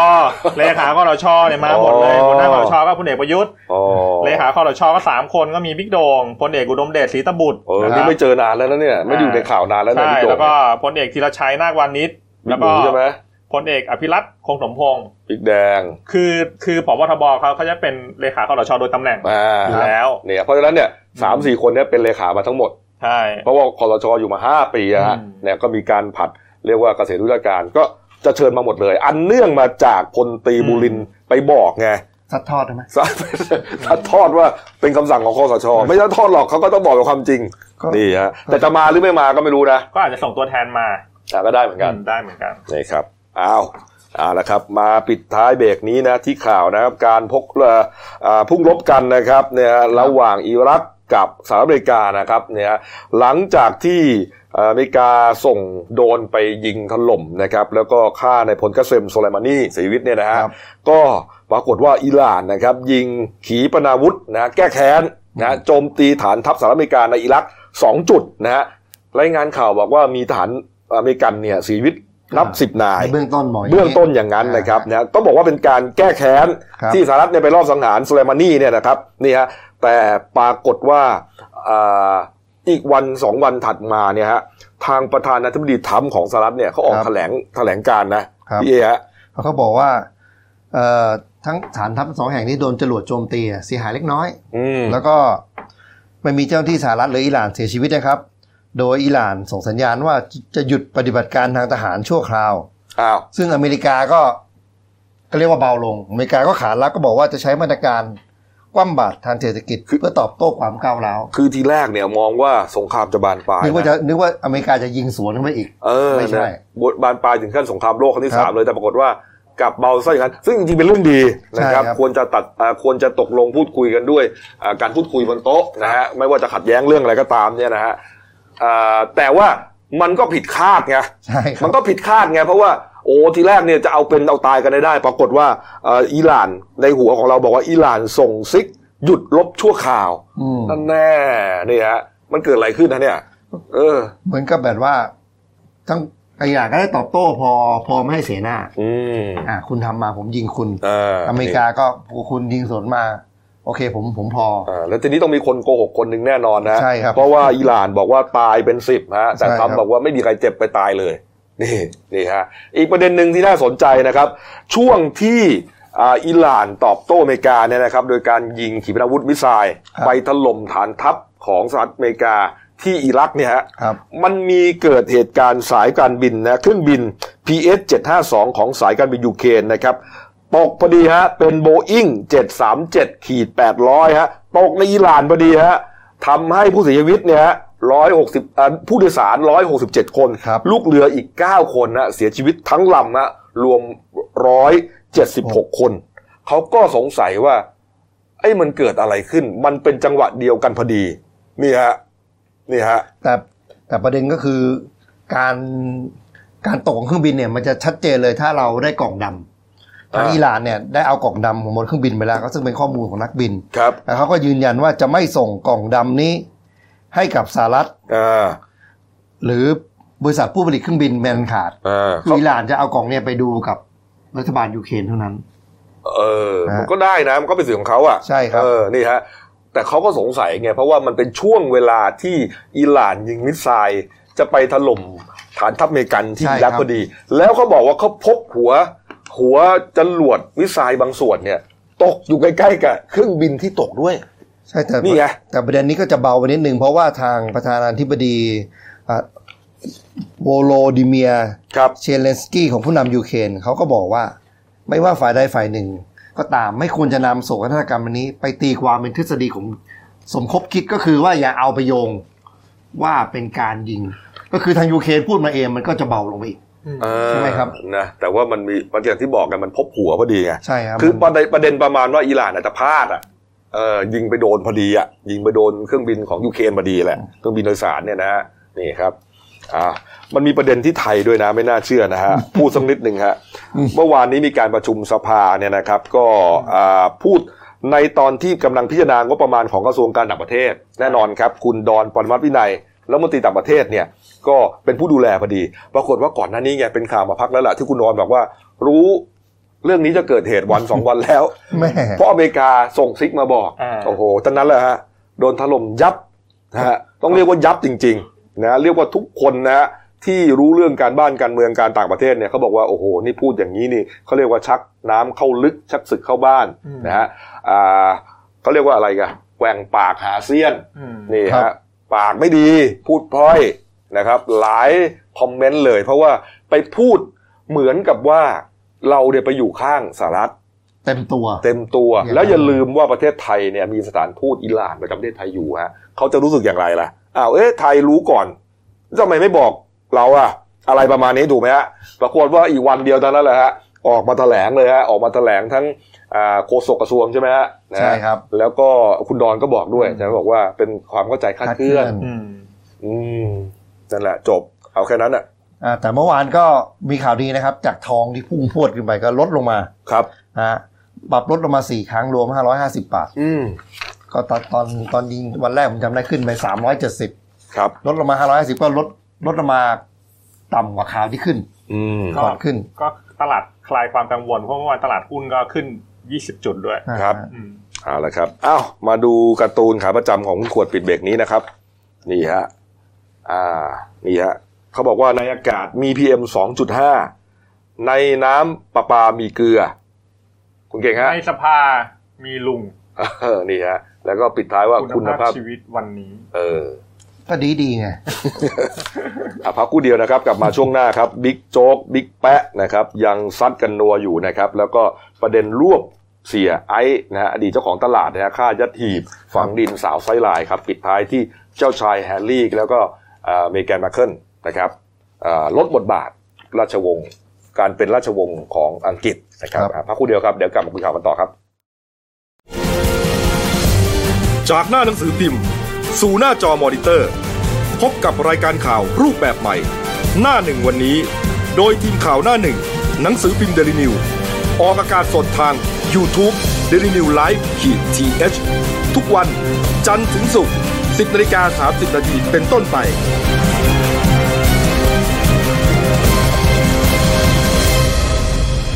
เลขาคสชเนี่ยมาหมดเลยอ๋อหัวหน้าคสชก็พลเอกประยุทธ์อ๋อเลขาคสชก็สามคนก็มีบิ๊กโด่งพลเอกอุดมเดชสีตบุตรเออนะคนี่รับไม่เจอนานแล้วนะเนี่ยไม่ได้อยู่ในข่าวนานแล้วนะใช่พี่โจแล้วก็พลเอกธีรชัยนาควานิชบิ๊แล้วกหก็มูใช่ไหมแล้วก็พลเอกอภิรัชต์คงสมพงศ์บิ๊กแดง คือคือผบทบเขาเขาจะเป็นเลขาคสชโดยตำแหน่งอ่าอยู่แล้วเนี่ยเพราะฉะนั้นเนี่ยสามสี่คนเนี่ยเป็นเลขามาทั้งหมดใช่เพราะว่าคอรชอยู่มาห้าปีอะฮะอืมเนี่ยก็มีการผัดเรียกว่าเกษตรวิทยาการก็ จะเชิญมาหมดเลย อันเนื่องมาจากพลตรีบุรินทร์ไปบอกไงซัดทอดได้ไหมซัดซัดทอดว่าเป็นคำสั่งของคอสช ไม่ซัดทอดหรอกเขาก็ต้องบอกกับความจริงก็นี่ฮะแต่จะมาหรือไม่มาก็ไม่รู้นะก็อาจจะส่งตัวแทนมาอะก็ได้เหมือนกันอืมได้เหมือนกันนี่ครับอ้าวเอาละครับ มาปิดท้ายเบรกนี้นะที่ข่าวนะครับการพกเอ่ออ่าพุ่งรบกันนะครับเนี่ยระหว่างอิหร่าน กับสหรัฐอเมริกานะครับเนี่ยหลังจากที่เอ่ออเมริกาส่งโดรนไปยิงถล่มนะครับแล้วก็ฆ่านายพลกาเซมโซไลมานีเสียชีวิตเนี่ยนะฮะครับก็ปรากฏว่าอิหร่านนะครับยิงขีปนาวุธนะแก้แค้นนะโจมตีฐานทัพสหรัฐอเมริกาในอิรักสองจุดนะฮะรายงานข่าวบอกว่ามีทหารอเมริกันเนี่ยเสียชีวิตนับสิบนายเบื้องต้นหมอเบื้องต้นอย่างนั้นนะครับอ่านะต้องบอกว่าเป็นการแก้แค้นครับที่สหรัฐเนี่ยไปรอบสังหารสุไลมานีเนี่ยนะครับนี่ฮะ แต่ปรากฏว่าอ่าอีกวันสองวันถัดมาเนี่ยฮะทางประธานาธิบดีทรัมป์ของสหรัฐเนี่ยเขาออกแถลงแถลงการนะครับพี่เอฮะเขาก็บอกว่าเอ่อทั้งฐานทัพสองแห่งนี้โดนจรวดโจมตีอะเสียหายเล็กน้อยอืมแล้วก็ไม่มีเจ้าหน้าที่สหรัฐหรืออิหร่านเสียชีวิตนะครับ โดยอิหร่านส่งสัญญาณว่าจะหยุดปฏิบัติการทางทหารชั่วคราวอ้าวซึ่งอเมริกาก็ก็เรียกว่าเบาลง อเมริกาก็ขานรับก็บอกว่าจะใช้มาตรการ คว่ำบาตรทางเศรษฐกิจเพื่อตอบโต้ความก้าวร้าวคือทีแรกเนี่ยมองว่าสงครามจะบานปลายนึกว่าจะนึกว่าอเมริกาจะยิงสวนขึ้นไปอีกเออไม่ใช่นะบทบานปลายถึงขั้นสงครามโลกครั้งที่ครับสามเลยแต่ปรากฏว่ากลับเบาซะอย่างนั้นซึ่งจริงๆเป็นเรื่องดีนะครับใช่ครับควรจะตัดอ่าควรจะตกลงพูดคุยกันด้วยอ่าการพูดคุยบนโต๊ะนะฮะไม่ว่าจะขัดแย้งเรื่องอะไรก็ตามเนี่ยนะฮะอ่าแต่ว่ามันก็ผิดคาดไงใช่ครัมับนก็ผิดคาดไงเพราะว่า โอ้ทีแรกเนี่ยจะเอาเป็นเอาตายกันได้ได้ปรากฏว่าเอ่ออิหร่านในหัวของเราบอกว่าอิหร่านส่งซิก หยุดลบชั่วคราวอืมนั่นแน่นี่ฮะมันเกิดอะไรขึ้นนะเนี่ย เออ เหมือนกับแบบว่าทั้งไอ้อย่างก็ได้ตอบโต้พอพอไม่ให้เสียหน้าอืมอ่า คุณทำมาผมยิงคุณอ่าอเมริกาก็คุณยิงสวนมา โอเคผมผมพออ่าแล้วทีนี้ต้องมีคนโกหกคนหนึ่งแน่นอนนะใช่ครับเพราะว่าอิหร่านบอกว่าตายเป็นสิบฮะแต่ใช่ครับทรัมป์บอกว่าไม่มีใครเจ็บใครตายเลย นี่นี่ฮะอีกประเด็นหนึ่งที่น่าสนใจนะครับ ช่วงที่อ่าอิหร่านตอบโต้อเมริกาเนี่ยนะครับ โดยการยิงขีปนาวุธ missile ไปถล่มฐานทัพของสหรัฐอเมริกาที่อิรักเนี่ยฮะครับมันมีเกิดเหตุการณ์สายการบินนะเครื่องบิน PS 752ของสายการบินยูเครนนะครับตกพอดีฮะเป็นโบอิง737ขีด800ฮะตกในอิหร่านพอดีฮะทำให้ผู้เสียชีวิตเนี่ยฮะ 160อ่าผู้โดยสาร167คนครับลูกเรืออีก9คนนะเสียชีวิตทั้งลำนะรวม176คน เขาก็สงสัยว่าไอ้มันเกิดอะไรขึ้น มันเป็นจังหวะเดียวกันพอดีนี่ฮะนี่ฮะแต่แต่ประเด็นก็คือการการตกของเครื่องบินเนี่ยมันจะชัดเจนเลยถ้าเราได้กล่องดำทางอ่าอิหร่านเนี่ยได้เอากล่องดำของบนเครื่องบินไปแล้วก็ซึ่งเป็นข้อมูลของนักบินครับแล้วเขาก็ยืนยันว่าจะไม่ส่งกล่องดำนี้ ให้กับสหรัฐอ่าหรือบริษัทผู้ผลิตเครื่องบินแมนขาดอ่าคืออิหร่านจะเอากล่องเนี่ยไปดูกับรัฐบาลยูเครนเท่านั้น เออฮะมันก็ได้นะมันก็เป็นสิทธิ์ของเขาอะใช่ครับเออนี่ฮะแต่เขาก็สงสัยไงเพราะว่ามันเป็นช่วงเวลาที่อิหร่านยิง missile จะไปถล่มฐานทัพอเมริกันที่ใช่อิรักครับพอดี แล้วเขาบอกว่าเขาพบหัว หัวจรวด missile บางส่วนเนี่ย ตกอยู่ใกล้ๆกับเครื่องบินที่ตกด้วย ใช่แต่นี่ไงแต่ประเด็นนี้ก็จะเบาไปนิดนึงเพราะว่าทางประธานาธิบดีอะโวโลดิเมียร์ครับเซเลนสกี้ของผู้นำยูเครนเขาก็บอกว่า ไม่ว่าฝ่ายใดฝ่ายหนึ่ง ก็ตามไม่ควรจะนำโศกนาฏกรรมอันนี้ ไปตีความเป็นทฤษฎีของสมคบคิดก็คือว่าอย่าเอาไปโยงว่าเป็นการยิง ก็คือทางยูเครนพูดมาเองมันก็จะเบาลงไปอีกใช่ไหมครับนะแต่ว่ามันมีมันอย่างที่บอกกันมันพบหัวพอดีไงใช่ครับคือประเด็นประเด็นประมาณว่าอิหร่านอาจจะพลาดอะ เออยิงไปโดนพอดีอะยิงไปโดนเครื่องบินของยูเครนพอดีแหละเครื่องบินโดยสารเนี่ยนะฮะนี่ครับอ่ามันมีประเด็นที่ไทยด้วยนะไม่น่าเชื่อนะฮะพูดสักนิดหนึ่งฮะเมื่อวานนี้มีการประชุมสภาเนี่ยนะครับ ก็อ่าพูดในตอนที่กำลังพิจารณางบประมาณของกระทรวงการต่างประเทศ แน่นอนครับ คุณดอนปรมัตวินัยแล้วมนตรีต่างประเทศเนี่ยก็เป็นผู้ดูแลพอดี ปรากฏว่าก่อนหน้านี้ไงเป็นข่าวมาพักแล้วล่ะที่คุณดอนบอกว่า รู้ เรื่องนี้จะเกิดเหตุวันสองวันแล้วแม่เพราะอเมริกาส่งซิกมาบอกอ่าโอ้โหตอนนั้นแหละฮะโดนถล่มยับนะฮะต้องเรียกว่ายับจริงๆนะเรียกว่าทุกคนนะฮะที่รู้เรื่องการบ้านการเมืองการต่างประเทศเนี่ยเขาบอกว่าโอ้โหนี่พูดอย่างนี้นี่เขาเรียกว่าชักน้ำเข้าลึกชักศึกเข้าบ้านนะฮะอ่าเขาเรียกว่าอะไรกันแกว่งปากหาเซียนอืมนี่ครัฮะบปากไม่ดีพูดพร้อยนะครับ หลายคอมเมนต์เลย เพราะว่าไปพูดเหมือนกับว่า เราเนี่ยไปอยู่ข้างสหรัฐเต็มตัว เต็มตัวอย่างนั้นแล้วอย่าลืมว่าประเทศไทยเนี่ยมีสถานทูตอิหร่านประจำประเทศไทยอยู่ฮะเขาจะรู้สึกอย่างไรล่ะอ้าวเอ๊ะไทยรู้ก่อนทำไมไม่บอกเราอะอะไรประมาณนี้ถูกไหมฮะปรากฏว่าอีกวันเดียวเท่านั้นแหละฮะออกมาแถลงเลยฮะออกมาแถลงทั้งอ่าโฆษกกระทรวงใช่ไหมฮะนะฮะใช่ครับ แล้วก็คุณดอนก็บอกด้วยจะบอกว่าเป็นความเข้าใจคลาดเคลื่อนคลาดเคลื่อนอืมอืมนั่นแหละจบเอาแค่นั้นอะอ่า แต่เมื่อวานก็มีข่าวดีนะครับ จากทองที่พุ่งพรวดขึ้นไปก็ลดลงมาครับนะฮะปรับลดลงมาสี่ครั้งรวม550บาท อืมก็ตอนตอนตอนยิงวันแรกผมจำได้ขึ้นไป370ครับ ลดลงมา550ก็ลดลดลงมาต่ำกว่าข่าวที่ขึ้นอืมก่อนขึ้น ก็ตลาดคลายความกังวลเพราะเมื่อวานตลาดหุ้นก็ขึ้น20จุดด้วยครับอืมเอาละครับอ้าวมาดูการ์ตูนขาประจำของคุณขวดปิดเบรกนี้นะครับ นี่ฮะ อ่า นี่ฮะ เขาบอกว่าในอากาศมี PM 2.5 ในน้ำประปามีเกลือ คุณเก่งฮะในสภามีลุงเออนี่ฮะ แล้วก็ปิดท้ายว่าคุณภาพคุณภาพชีวิตวันนี้ เออก็ดีดีไงอะพักกู้เดียวนะครับ กลับมาช่วงหน้าครับบิ๊กโจ๊กบิ๊กแปะนะครับ ยังซัดกันนัวอยู่นะครับ แล้วก็ประเด็นรวบเสี่ยไอซ์นะฮะอดีตเจ้าของตลาดนะฮะฆ่ายัดหีบฝังดินสาวไซด์ไลน์ครับ ปิดท้ายที่เจ้าชายแฮร์รี่ แล้วก็เอ่อเมแกนมาร์เคิล นะครับเอ่อลดบทบาทราชวงศ์การเป็นราชวงศ์ของอังกฤษนะครับครับอะพักคู่เดียวครับเดี๋ยวกลับมาคุยข่าวกันต่อครับ จากหน้าหนังสือพิมพ์ สู่หน้าจอมอนิเตอร์ พบกับรายการข่าวรูปแบบใหม่ หน้าหนึ่งวันนี้ โดยทีมข่าวหน้าหนึ่ง หนังสือพิมพ์เดลิวิวออกอากาศสดทาง YouTube d e l i n e w l i v e ขีดทีทุกวัน จันทร์ถึงศุกร์10นาฬิกา30นาทีเป็นต้นไป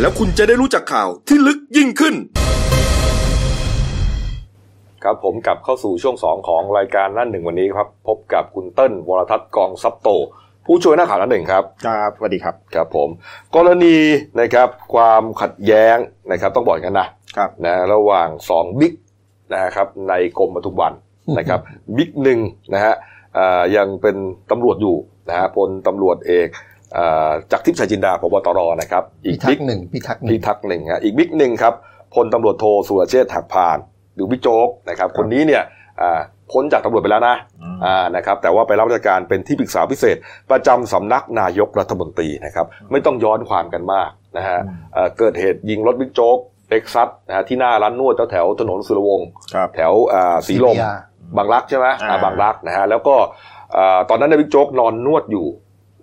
แล้วคุณจะได้รู้จักข่าวที่ลึกยิ่งขึ้น ครับผมกลับเข้าสู่ช่วงสองของรายการนั่นหนึ่งวันนี้ครับ พบกับคุณเติ้ลวรทัศน์กองซับโต ผู้ช่วยนักข่าวนั่นหนึ่งครับครับสวัสดีครับครับผม กรณีนะครับความขัดแย้งนะครับต้องบอกอย่างนั้นนะครับนะระหว่างสองบิ๊กนะครับในกรมปทุมวันนะครับบิ๊กหนึ่งนะฮะอ่ายังเป็นตำรวจอยู่นะฮะพลตำรวจเอกอ่า จักรทิพย์ชัยจินดาผบตรนะครับ อีพิกทักบิ๊กษ์หนึ่งพิทักษ์หนึ่พิงทักษ์หนึ่งฮะอีกบิ๊กหนึ่งครับพลตำรวจโทสุรเชษฐ์หักพาล หรือบิ๊กโจ๊กนะครับ คนนี้เนี่ยอ่าพ้นจากตำรวจไปแล้วนะอืมอ่านะครับ แต่ว่าไปรับราชการเป็นที่ปรึกษาพิเศษ ประจำสำนักนายกรัฐมนตรีนะครับ ไม่ต้องย้อนความกันมากนะฮะเอ่อเกิดเหตุยิงรถบิ๊กโจ๊ก Lexus นะฮะที่หน้าร้านนวดแถวๆถนนสุรวงศ์ครับแถวอ่าสีลม CPR บางรักใช่ไหมอ่าอ่าบางรักนะฮะแล้วก็อ่าตอนนั้นเนยบิ๊กโจ๊กนอนนวดอยู่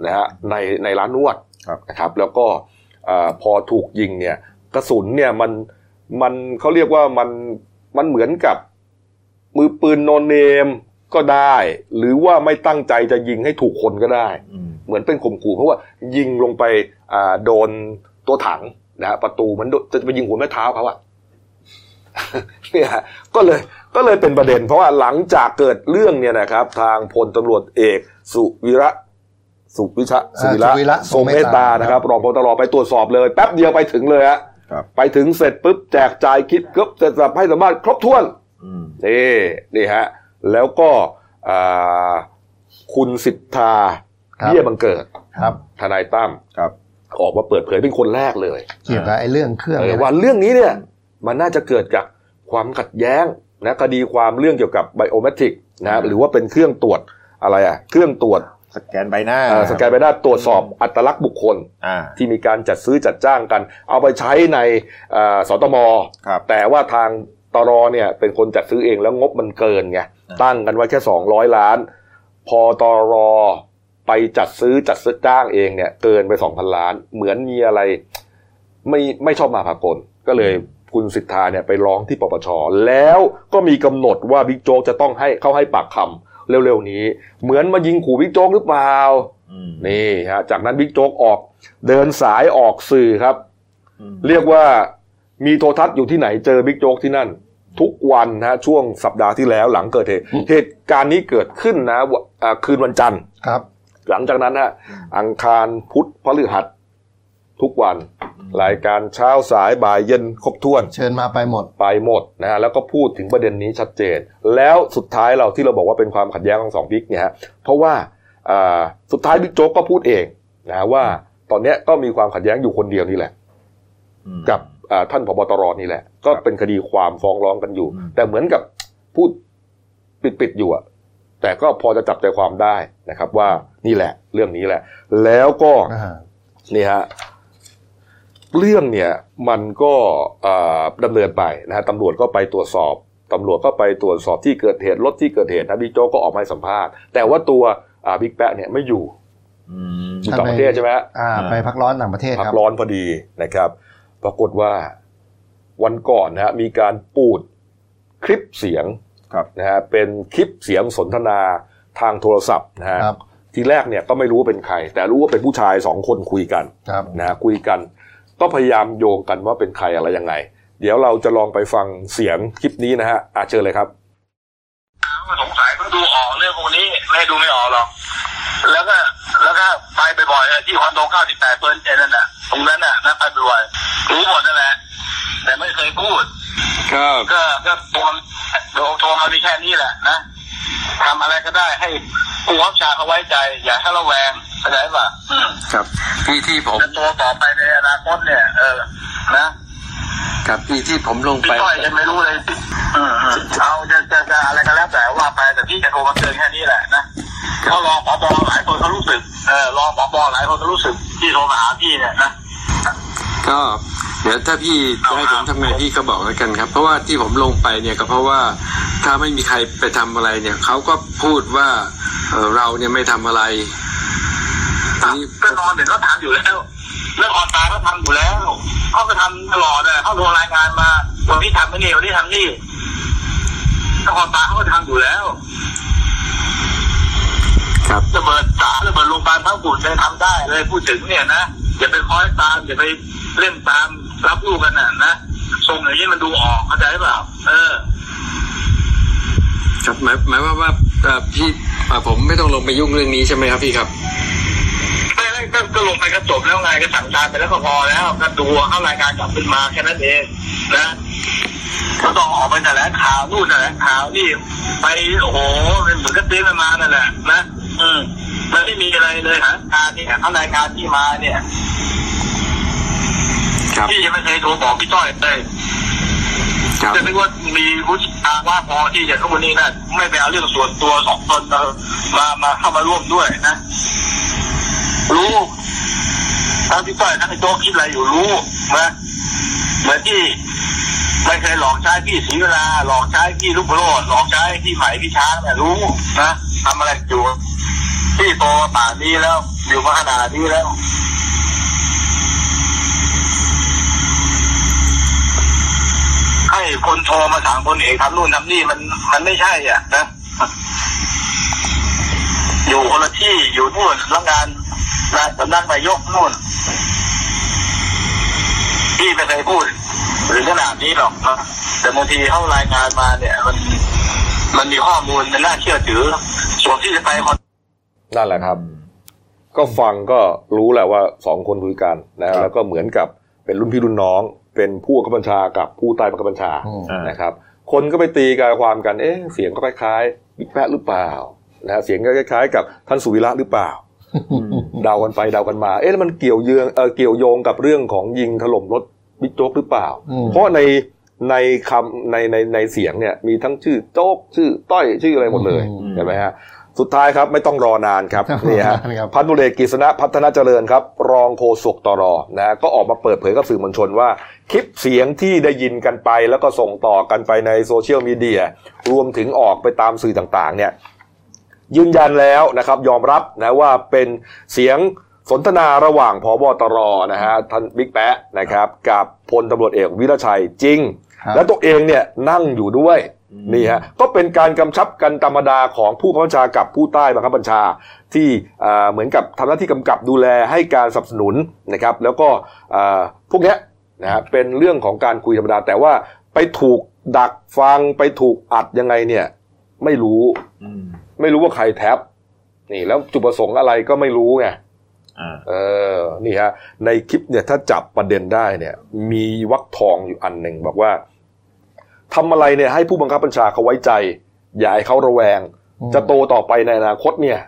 นะฮะในในร้านนวดครับนะครับ แล้วก็อ่าพอถูกยิงเนี่ยกระสุนเนี่ยมันมันเขาเรียกว่ามันมันเหมือนกับมือปืนโนเนมก็ได้ หรือว่าไม่ตั้งใจจะยิงให้ถูกคนก็ได้อืมเหมือนเป็นข่มขู่เพราะว่ายิงลงไปอ่าโดนตัวถังนะฮะประตูมันโดนจะไปยิงหัวแม่เท้าเขาอะเนี่ยก็เลยก็เลยเป็นประเด็น เพราะว่าหลังจากเกิดเรื่องเนี่ยนะครับ ทางพลตำรวจเอก สุวิระ สุวิชะสุวิสุวิระระทรงเมตตาทรงเมตตานะครับรองพบตรไปตรวจสอบเลย แป๊บเดียวไปถึงเลยฮะครับไปถึงเสร็จปุ๊บแจกจ่ายคิดครบเสร็จสับให้สัมภาษณ์ครบถ้วนอืมนี่นี่ฮะแล้วก็อ่าคุณสิทธาครับเบี้ยบังเกิดครับทนายตั้มครับ ออกมาเปิดเผยเป็นคนแรกเลย เกี่ยวกับไอ้เรื่องเครื่องเออเนี่ยว่าเรื่องนี้เนี่ย มันน่าจะเกิดจากความขัดแย้งนะคดีความเรื่องเกี่ยวกับไบโอเมตริกนะหรือว่าเป็นเครื่องตรวจอะไรอะเครื่องตรวจ สแกนใบหน้าเอ่อสแกนใบหน้าตรวจสอบอัตลักษณ์บุคคลอ่าที่มีการจัดซื้อจัดจ้างกัน เอาไปใช้ในเอ่อสตมครับแต่ว่าทางตรเนี่ยเป็นคนจัดซื้อเองแล้วงบมันเกินไงอ่าตั้งกันไว้แค่สองร้อยล้าน พอตรไปจัดซื้อจัดซื้อจัดจ้างเองเนี่ย เกินไปสองพันล้าน เหมือนมีอะไร ไม่ไม่ชอบมาพากลก็เลยคุณษิทราเนี่ยไปร้องที่ปปชแล้วก็มีกำหนดว่าบิ๊กโจ๊กจะต้องให้เข้าให้ปากคำ เร็วๆนี้ เหมือนมายิงขู่บิ๊กโจ๊กหรือเปล่าอืมนี่ฮะจากนั้นบิ๊กโจ๊กออกเดินสายออกสื่อครับอืมเรียกว่ามีโทรทัศน์อยู่ที่ไหนเจอบิ๊กโจ๊กที่นั่น ทุกวันนะฮะช่วงสัปดาห์ที่แล้วหลังเกิดเหตุเหตุการณ์นี้เกิดขึ้นนะวะอ่าคืนวันจันทร์ครับ หลังจากนั้นฮะอังคารพุธพฤหัสทุกวัน รายการเช้าสายบ่ายเย็นครบถ้วน เชิญมาไปหมดไปหมดนะฮะแล้วก็พูดถึงประเด็นนี้ชัดเจน แล้วสุดท้ายเราที่เราบอกว่าเป็นความขัดแย้งของสองบิ๊กเนี่ยฮะเพราะว่าอ่าสุดท้ายบิ๊กโจ๊กก็พูดเองนะว่าตอนเนี้ยก็มีความขัดแย้งอยู่คนเดียวนี่แหละอืมกับอ่าท่านผบตรนี่แหละ ก็เป็นคดีความฟ้องร้องกันอยู่อืมแต่เหมือนกับพูดปิดๆอยู่อะแต่ก็พอจะจับใจความได้นะครับ ว่านี่แหละ เรื่องนี้แหละ แล้วก็อ่านี่ฮะ เรื่องเนี่ยมันก็อ่าดำเนินไปนะฮะตำรวจก็ไปตรวจสอบตำรวจก็ไปตรวจสอบที่เกิดเหตุรถที่เกิดเหตุนะบิ๊กโจ๊กก็ออกมาให้สัมภาษณ์ แต่ว่าตัวอ่าบิ๊กแปะเนี่ยไม่อยู่อืมอยู่ต่างประเทศใช่ไหมฮะอ่าไปพักร้อนต่างประเทศพัคกรับร้อนพอดีนะครับ ปรากฏว่าวันก่อนนะฮะมีการปูดคลิปเสียงครับนะฮะเป็นคลิปเสียงสนทนาทางโทรศัพท์นะฮะครับทีแรกเนี่ยก็ไม่รู้ว่าเป็นใคร แต่รู้ว่าเป็นผู้ชายสองคนคุยกันครับนะฮะคุยกัน ก็พยายามโยงกันว่าเป็นใครอะไรยังไง เดี๋ยวเราจะลองไปฟังเสียงคลิปนี้นะฮะอาเชิญเลยครับก็สงสัยก็ดูออกเรื่องพวกนี้ไม่ให้ดูไม่ออกหรอกแล้วก็แล้วก็ไปบ่อยๆที่คอนโด98เปอร์เซ็นต์นั่นน่ะตรงนั้นน่ะนะไปบ่อยๆรู้หมดนั่นแหละแต่ไม่เคยพูด ครับก็ก็โทรโทรโทรมามีแค่นี้แหละนะ ทำอะไรก็ได้ให้ผู้รับชาเขาไว้ใจ อย่าให้ระแวงเข้าใจป่ะครับที่ที่ผมเป็นตัวต่อไปในอนาคตเนี่ย เออ นะครับที่ที่ผมลงพี่ไปต้อยยังไม่รู้เลยอืมอืมเอาจะจะจะอะไรก็แล้วแต่ว่าไปแต่พี่จะโทรมาเตือนแค่นี้แหละนะเพราะรองผบหลายคนเขารู้สึกเออรองผบหลายคนเขารู้สึกที่โทรมาหาพี่เนี่ยนะ ก็เดี๋ยวถ้าพี่จะให้ผมทำไงพี่ก็บอกแล้วกันครับ เพราะว่าที่ผมลงไปเนี่ยก็เพราะว่าถ้าไม่มีใครไปทำอะไรเนี่ยเขาก็พูดว่าเอ่อเราเนี่ยไม่ทำอะไรทีนี้ก็นอนเดี๋ยวเขาทำอยู่แล้วเรื่องออนไลน์เขาทำอยู่แล้วเขาก็ทำตลอดเลยเขาโทรรายงานมาวันนี้ทำไม่นี่วันนี้ทำนี่ถ้าออนไลน์เขาก็ทำอยู่แล้ว ครับระเบิดสารระเบิดโรงพยาบาลพระบุตรเลยทำได้เลยพูดถึงเนี่ยนะ อย่าไปคอยตามอย่าไปเล่นตามรับลูกกันนะนะทรงอย่างนี้มันดูออกเข้าใจเปล่าเออ ครับหมายหมายว่าว่าเอ่อพี่อ่าผมไม่ต้องลงไปยุ่งเรื่องนี้ใช่ไหมครับพี่ครับไม่ไม่ก็ก็ลงไปก็จบแล้วไงก็สั่งการไปแล้วก็พอแล้วก็ดูเข้ารายงานกลับขึ้นมาแค่นั้นเองนะก็ต้องออกไปแต่ละข่าวนู่นแต่ละข่าวนี่ไปโอ้โหเป็นเหมือนกับเตรียมกันมานั่นแหละนะ อืมมันไม่มีอะไรเลยฮะการเนี่ยเขารายงานที่มาเนี่ยครับพี่ยังไม่เคยโทรบอกพี่ต้อยเลยครับจะนึกว่ามีวุฒิภาวะพอที่จะทุกวันนี้นะไม่ไปเอาเรื่องส่วนตัวสองตนมามามาเข้ามาร่วมด้วยนะ รู้ทั้งพี่ต้อยทั้งไอ้โจ๊กคิดอะไรอยู่รู้นะเหมือนที่ไม่เคยหลอกใช้พี่ศรีเวลาหลอกใช้พี่ลูกโรดหลอกใช้พี่ไหมพี่ช้างเนี่ยรู้นะ ทำอะไรอยู่พี่โตมาป่านนี้แล้ว อยู่มาขนาดนี้แล้ว ให้คนโทรมาสั่งคนเอกทำนู่นทำนี่มันมันไม่ใช่อะนะอยู่คนละที่อยู่นู่นแล้วงานงานสำนักนายกนู่นพี่ไม่เคยพูดหรือขนาดนี้หรอกนะแต่บางทีเข้ารายงานมาเนี่ย มัน มันมีข้อมูลมันน่าเชื่อถือ ส่วนที่จะไปคอนนั่นแหละครับ ก็ฟังก็รู้แหละว่าสองคนคุยกันนะแล้วก็เหมือนกับเป็นรุ่นพี่รุ่นน้อง เป็นผู้บังคับบัญชากับผู้ใต้บังคับบัญชาอืมอ่านนะครับ คนก็ไปตีกายความกันเอ๊ะเสียงก็คล้ายๆบิ๊กแป๊ะหรือเปล่านะฮะเสียงก็คล้ายๆ กับท่านสุวิระหรือเปล่าเดากันไปเดากันมา เอ๊ะแล้วมันเกี่ยวเยืองเออเกี่ยวโยงกับเรื่องของยิงถล่มรถบิ๊กโจ๊กหรือเปล่าอืมเพราะในในคำในในในเสียงเนี่ยมีทั้งชื่อโจ๊กชื่อต้อยชื่ออะไรหมดเลยอืมเห็นไหมฮะ สุดท้ายครับไม่ต้องรอนานครับไม่ต้องรอนี่ฮะนานครับพันธุเรศกฤษณะพัฒนาเจริญครับ รองโฆษกตรนะฮะก็ออกมาเปิดเผยกับสื่อมวลชนว่า คลิปเสียงที่ได้ยินกันไป แล้วก็ส่งต่อกันไปในโซเชียลมีเดียรวมถึงออกไปตามสื่อต่างๆ เนี่ย ยืนยันแล้วนะครับยอมรับนะว่าเป็นเสียงสนทนาระหว่างพบตรนะฮะท่านบิ๊กแป๊ะนะครับ กับพลตำรวจเอกวิรชัยจริงครับและตัวเองเนี่ยนั่งอยู่ด้วย นี่ฮะก็เป็นการกำชับกันธรรมดาของผู้บังคับบัญชากับผู้ใต้บังคับบัญชา ที่อ่าเหมือนกับทำหน้าที่กำกับดูแลให้การสนับสนุนนะครับ แล้วก็อ่าพวกเนี้ยนะฮะเป็นเรื่องของการคุยธรรมดา แต่ว่าไปถูกดักฟังไปถูกอัดยังไงเนี่ย ไม่รู้อืมไม่รู้ว่าใครแท็บนี่แล้วจุดประสงค์อะไรก็ไม่รู้ไงอ่าเออ นี่ฮะ ในคลิปเนี่ยถ้าจับประเด็นได้เนี่ย มีวักทองอยู่อันหนึ่งบอกว่า ทำอะไรเนี่ยให้ผู้บังคับบัญชาเขาไว้ใจ อย่าให้เขาระแวงอืมจะโตต่อไปในอนาคตเนี่ย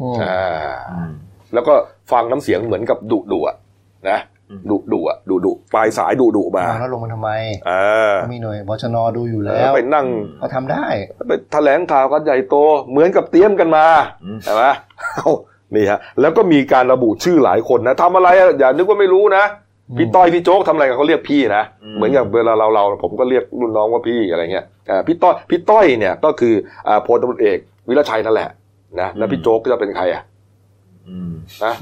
อืมอ่าอืมแล้วก็ฟังน้ำเสียงเหมือนกับดุดุอะนะอืมดุดุอะดุดุปลายสายดุดุมาเอาแล้วลงมาทำไมอ่ามีหน่วยบชนดูอยู่แล้แล้ววไปนั่งเขาทำได้ไปแถลงข่าวกันใหญ่โตเหมือนกับเตรียมกันมาอืมใช่ไหมเอ้านี่ฮะแล้วก็มีการระบุชื่อหลายคนนะทำอะไรอะอย่านึกว่าไม่รู้นะอืม พี่ต้อยพี่โจ๊กทำอะไรกันเขาเรียกพี่นะอืมเหมือนอย่างเวลาเราเราผมก็เรียกรุ่นน้องว่าพี่อะไรเงี้ยอ่าพี่ต้อยพี่ต้อยเนี่ยก็คืออ่าพลตำรวจเอกวิรชัยนั่นแหละนะแล้วพี่โจ๊กจะเป็นใครอะอืมนะ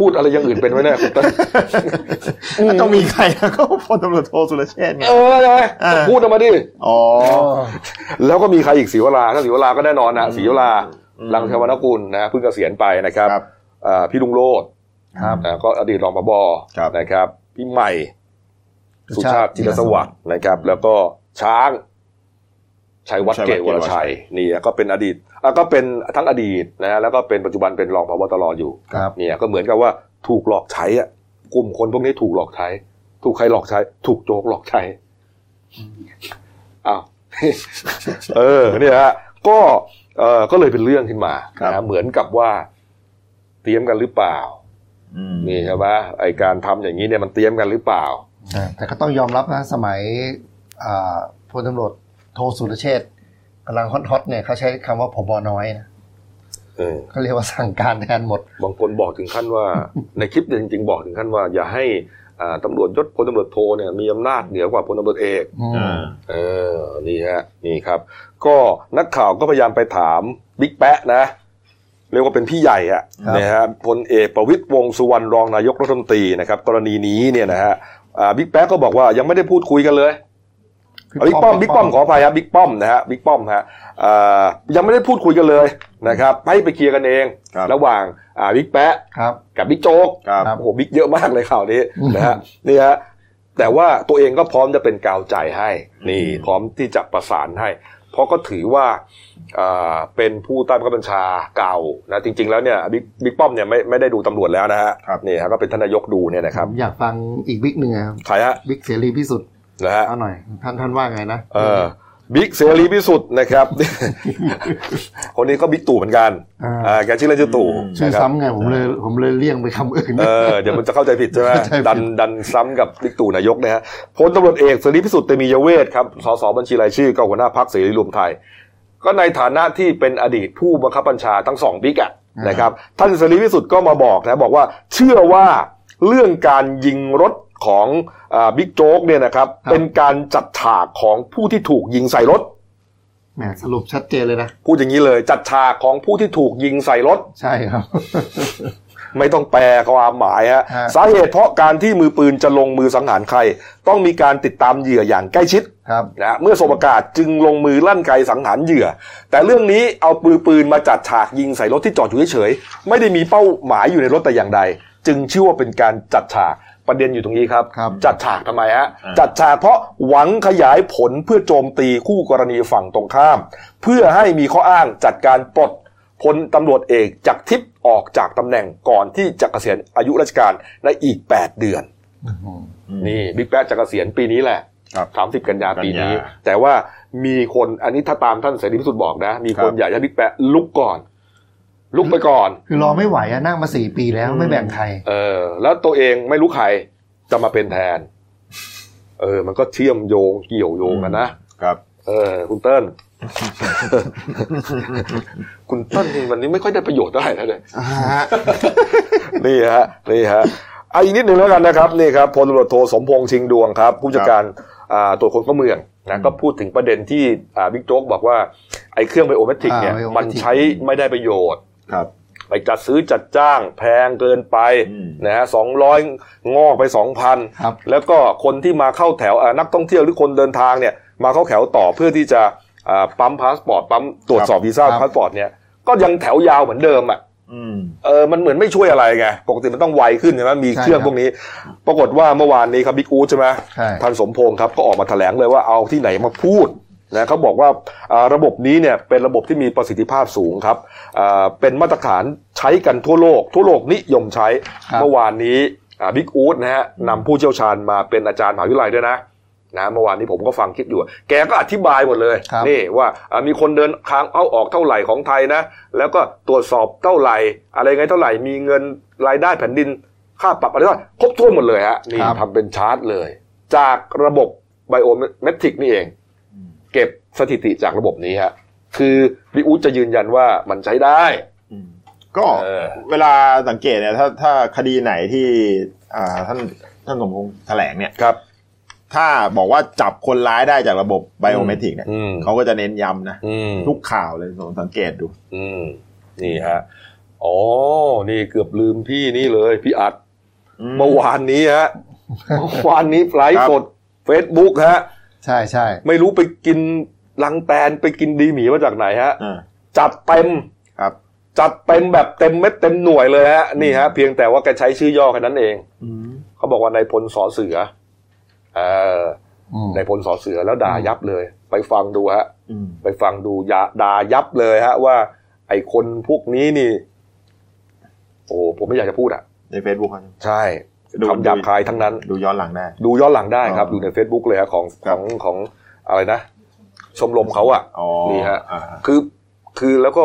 พูดอะไรอย่างอื่นเป็นไหมเนี่ยคุณต้อยต้องมีใครอะก็พลตำรวจโทสุรเชษฐ์ไงเออใช่ไหมอ่าพูดออกมาดิอ๋อแล้วก็มีใครอีกศรีวราถ้าศรีวราก็แน่นอนนะอืมศรีวราอืมลังเทวนกุลนะเพิ่งเกษียณไปนะครับครับอ่าพี่ลุงโรด ครับนะก็อดีตรองผบครับนะครับ พี่ใหม่ สุสุชาชาติติจิรสวัสดิ์นะครับ แล้วก็ช้างชัยวัฒน์เกตวรชัยนี่ก็เป็นอดีตอะก็เป็นทั้งอดีตนะฮะแล้วก็เป็นปัจจุบันเป็นรองพบตรอยู่ครับเนี่ยก็เหมือนกับว่าถูกหลอกใช้อะกลุ่มคนพวกนี้ถูกหลอกใช้ ถูกใครหลอกใช้ ถูกโจ๊กหลอกใช้อ้าวเออเนี่ยฮะก็เออก็เลยเป็นเรื่องขึ้นมาครับนะฮะเหมือนกับว่าเตรียมกันหรือเปล่าอืม นี่ใช่ไหมไอการทำอย่างนี้เนี่ยมันเตรียมกันหรือเปล่า แต่แต่ก็ต้องยอมรับนะสมัยอ่าพลตำรวจโทสุรเชษฐ์กำลังฮอตๆเนี่ยเขาใช้คำว่าผบน้อยนะเออเขาเรียกว่าสั่งการแทนหมด บางคนบอกถึงขั้นว่า ในคลิปเนี่ยจริงๆบอกถึงขั้นว่า อย่าให้อ่าตำรวจยศพลตำรวจโทเนี่ยมีอำนาจเหนือกว่าพลตำรวจเอกอืมอ่าเออนี่ฮะนี่ครับ ก็นักข่าวก็พยายามไปถามบิ๊กแป๊ะนะ เรียกว่าเป็นพี่ใหญ่อะครับนะฮะพลเอกประวิตรวงษ์สุวรรณรองนายกรัฐมนตรีนะครับ กรณีนี้เนี่ยนะฮะอ่าบิ๊กแป๊ะก็บอกว่ายังไม่ได้พูดคุยกันเลยบิ๊กป้อมบิ๊กป้อมขออภัยครับบิ๊กป้อมนะฮะบิ๊กป้อมฮะเอ่อยังไม่ได้พูดคุยกันเลยนะครับให้ไปเคลียร์กันเองครับระหว่างอ่าบิ๊กแป๊ะครับกับบิ๊กโจ๊กครับครับโอ้โหบิ๊กเยอะมากเลยข่าวนี้นะฮะนี่ฮะแต่ว่าตัวเองก็พร้อมจะเป็นกาวใจให้ นี่อืมพร้อมที่จะประสานให้ เพราะก็ถือว่าอ่าเป็นผู้ใต้บังคับบัญชาเก่านะจริง ๆ แล้วเนี่ยบิ๊กบิ๊กป้อมเนี่ยไม่ไม่ได้ดูตำรวจแล้วนะฮะครับนี่ฮะก็เป็นท่านนายกดูเนี่ยนะครับผมอยากฟังอีกบิ๊กหนึ่งอะครับใครฮะบิ๊กเสรีพิสุทธิ์นะฮะเอาหน่อยท่านท่านว่าไงนะเออ บิ๊กเสรีพิสุทธิ์นะครับ คนนี้ก็บิ๊กตู่เหมือนกันอ่าอ่าแกชื่อเล่นชื่อตู่ชื่อนะครับซ้ำไงผมเลยผมเลยเลี่ยงไปคำอื่นเออเดี๋ยวมันจะเข้าใจผิดใช่ไหมเข้าใจผิดดันดันซ้ำกับบิ๊กตู่นายกนะฮะพลตำรวจเอกเสรีพิสุทธิ์เตมียเวทครับสสบัญชีรายชื่อก็หัวหน้าพักเสรีรวมไทย ก็ในฐานะที่เป็นอดีตผู้บังคับบัญชาทั้งสองบิ๊กอะนะครับ ท่านเสรีพิสุทธิ์ก็มาบอกนะบอกว่าเชื่อว่าเรื่องการยิงรถของอ่า บิ๊กโจ๊กเนี่ยนะครับ เป็นการจัดฉากของผู้ที่ถูกยิงใส่รถแหมสรุปชัดเจนเลยนะพูดอย่างนี้เลย จัดฉากของผู้ที่ถูกยิงใส่รถ ใช่ครับ ไม่ต้องแปลความหมายฮะฮะสาเหตุเพราะการที่มือปืนจะลงมือสังหารใคร ต้องมีการติดตามเหยื่ออย่างใกล้ชิดครับนะเมื่อสบโอกาสจึงลงมือลั่นไกสังหารเหยื่อ แต่เรื่องนี้เอาปืนปืนมาจัดฉากยิงใส่รถที่จอดอยู่เฉยๆไม่ได้มีเป้าหมายอยู่ในรถแต่อย่างใด จึงชื่อว่าเป็นการจัดฉาก ประเด็นอยู่ตรงนี้ครับครับจัดฉากทำไมฮะอ่าจัดฉากเพราะหวังขยายผลเพื่อโจมตีคู่กรณีฝั่งตรงข้าม เพื่อให้มีข้ออ้างจัดการปลดพลตำรวจเอกจากทิพย์ออกจากตำแหน่งก่อนที่จะเกษียณอายุราชการในอีก 8 เดือน นี่บิ๊กแป๊ะจะเกษียณปีนี้แหละครับสามสิบกันยาปีนี้กันยาแต่ว่ามีคนอันนี้ถ้าตามท่านเสรีพิสุทธิ์บอกนะ มีคนครับอยากให้บิ๊กแป๊ะลุกก่อน ลุกไปก่อน คือรอไม่ไหวอะนั่งมาสี่ปีแล้วไม่แบ่งใคร เออ แล้วตัวเองไม่รู้ใครจะมาเป็นแทน เออ มันก็เชื่อมโยงเกี่ยวโยงกันนะครับ เออ คุณเติ้ลคุณเติ้ลนี่วันนี้ไม่ค่อยได้ประโยชน์เท่าไหร่นะเนี่ยนี่ฮะนี่ฮะอะอีกนิดหนึ่งแล้วกันนะครับนี่ครับพลตำรวจโทสมพงษ์ชิงดวงครับ ผู้จัดการอ่าตรวจคนเข้าเมืองนะก็พูดถึงประเด็นที่อ่าบิ๊กโจ๊กบอกว่าไอ้เครื่องไบโอเมตริกเนี่ยอ่า biometric มันใช้ไม่ได้ประโยชน์ ครับไปจัดซื้อจัดจ้างแพงเกินไปอืมนะฮะสองร้อยงอกไปสองพันครับแล้วก็คนที่มาเข้าแถวอ่านักท่องเที่ยวหรือคนเดินทางเนี่ยมาเข้าแถวต่อเพื่อที่จะอ่าปั๊มพาสปอร์ตปั๊มตรวจสอบวีซ่าครับพาสปอร์ตเนี่ยก็ยังแถวยาวเหมือนเดิมอะอืมเออมันเหมือนไม่ช่วยอะไรไงปกติมันต้องไวขึ้นใช่ไหมมีใช่เครื่องครับพวกนี้ ปรากฏว่าเมื่อวานนี้ครับบิ๊กอู๊ดใช่ไหมใช่ท่านสมพงษ์ครับก็ออกมาแถลงเลยว่าเอาที่ไหนมาพูด นะเขาบอกว่าอ่าระบบนี้เนี่ยเป็นระบบที่มีประสิทธิภาพสูงครับอ่าเป็นมาตรฐานใช้กันทั่วโลก ทั่วโลกนิยมใช้ครับเมื่อวานนี้อ่าบิ๊กอู๊ดนะฮะนำผู้เชี่ยวชาญมาเป็นอาจารย์มหาวิทยาลัยด้วยนะนะเมื่อวานนี้ผมก็ฟังคลิปอยู่ แกก็อธิบายหมดเลยครับนี่ว่าอ่ามีคนเดินทางเอาออกเท่าไหร่ของไทยนะ แล้วก็ตรวจสอบเท่าไหร่ อะไรไงเท่าไหร่มีเงินรายได้แผ่นดินค่าปรับอะไรก็ครบถ้วนหมดเลยฮะนี่ครับทำเป็นชาร์ตเลย จากระบบไบโอเมตริกนี่เอง เก็บสถิติจากระบบนี้ฮะคือพี่อู๊ดจะยืนยันว่ามันใช้ได้ ก็เออเวลาสังเกตเนี่ยถ้าถ้าคดีไหนที่อ่าท่านท่านสมพงษ์แถลงเนี่ยครับ ถ้าบอกว่าจับคนร้ายได้จากระบบไบโอเมตริกเนี่ยอืมเขาก็จะเน้นย้ำนะอืมทุกข่าวเลยผมสังเกตดูอืมนี่ฮะอ๋อ นี่เกือบลืมพี่นี่เลย พี่อัดเมื่อวานนี้ฮะเมื่อวานนี้ไลฟ์สดเฟซบุ๊กฮะ ใช่ใช่ไม่รู้ไปกินลังแตนไปกินดีหมีมาจากไหนฮะอ่าจัดเต็มครับ จัดเต็มแบบเต็มเม็ดเต็มหน่วยเลยฮะนี่ฮะเพียงแต่ว่าแกใช้ชื่อย่อแค่นั้นเองเขาบอกว่านายพลสอเสือเอออืมนายพลสอเสือแล้วด่ายับเลย ไปฟังดูฮะอืมไปฟังดูยาด่ายับเลยฮะ ว่า ไอ้คนพวกนี้นี่ โอ้ผมไม่อยากจะพูดอะในเฟซบุ๊กเขาใช่ดู คำหยาบคายทั้งนั้น ดูย้อนหลังได้ ดูย้อนหลังได้ครับอ๋อดูใน Facebook เลยฮะของคขรัอบงของอะไรนะ ชมรมเขาอะอ๋อนี่ฮะอ่าคือคือแล้วก็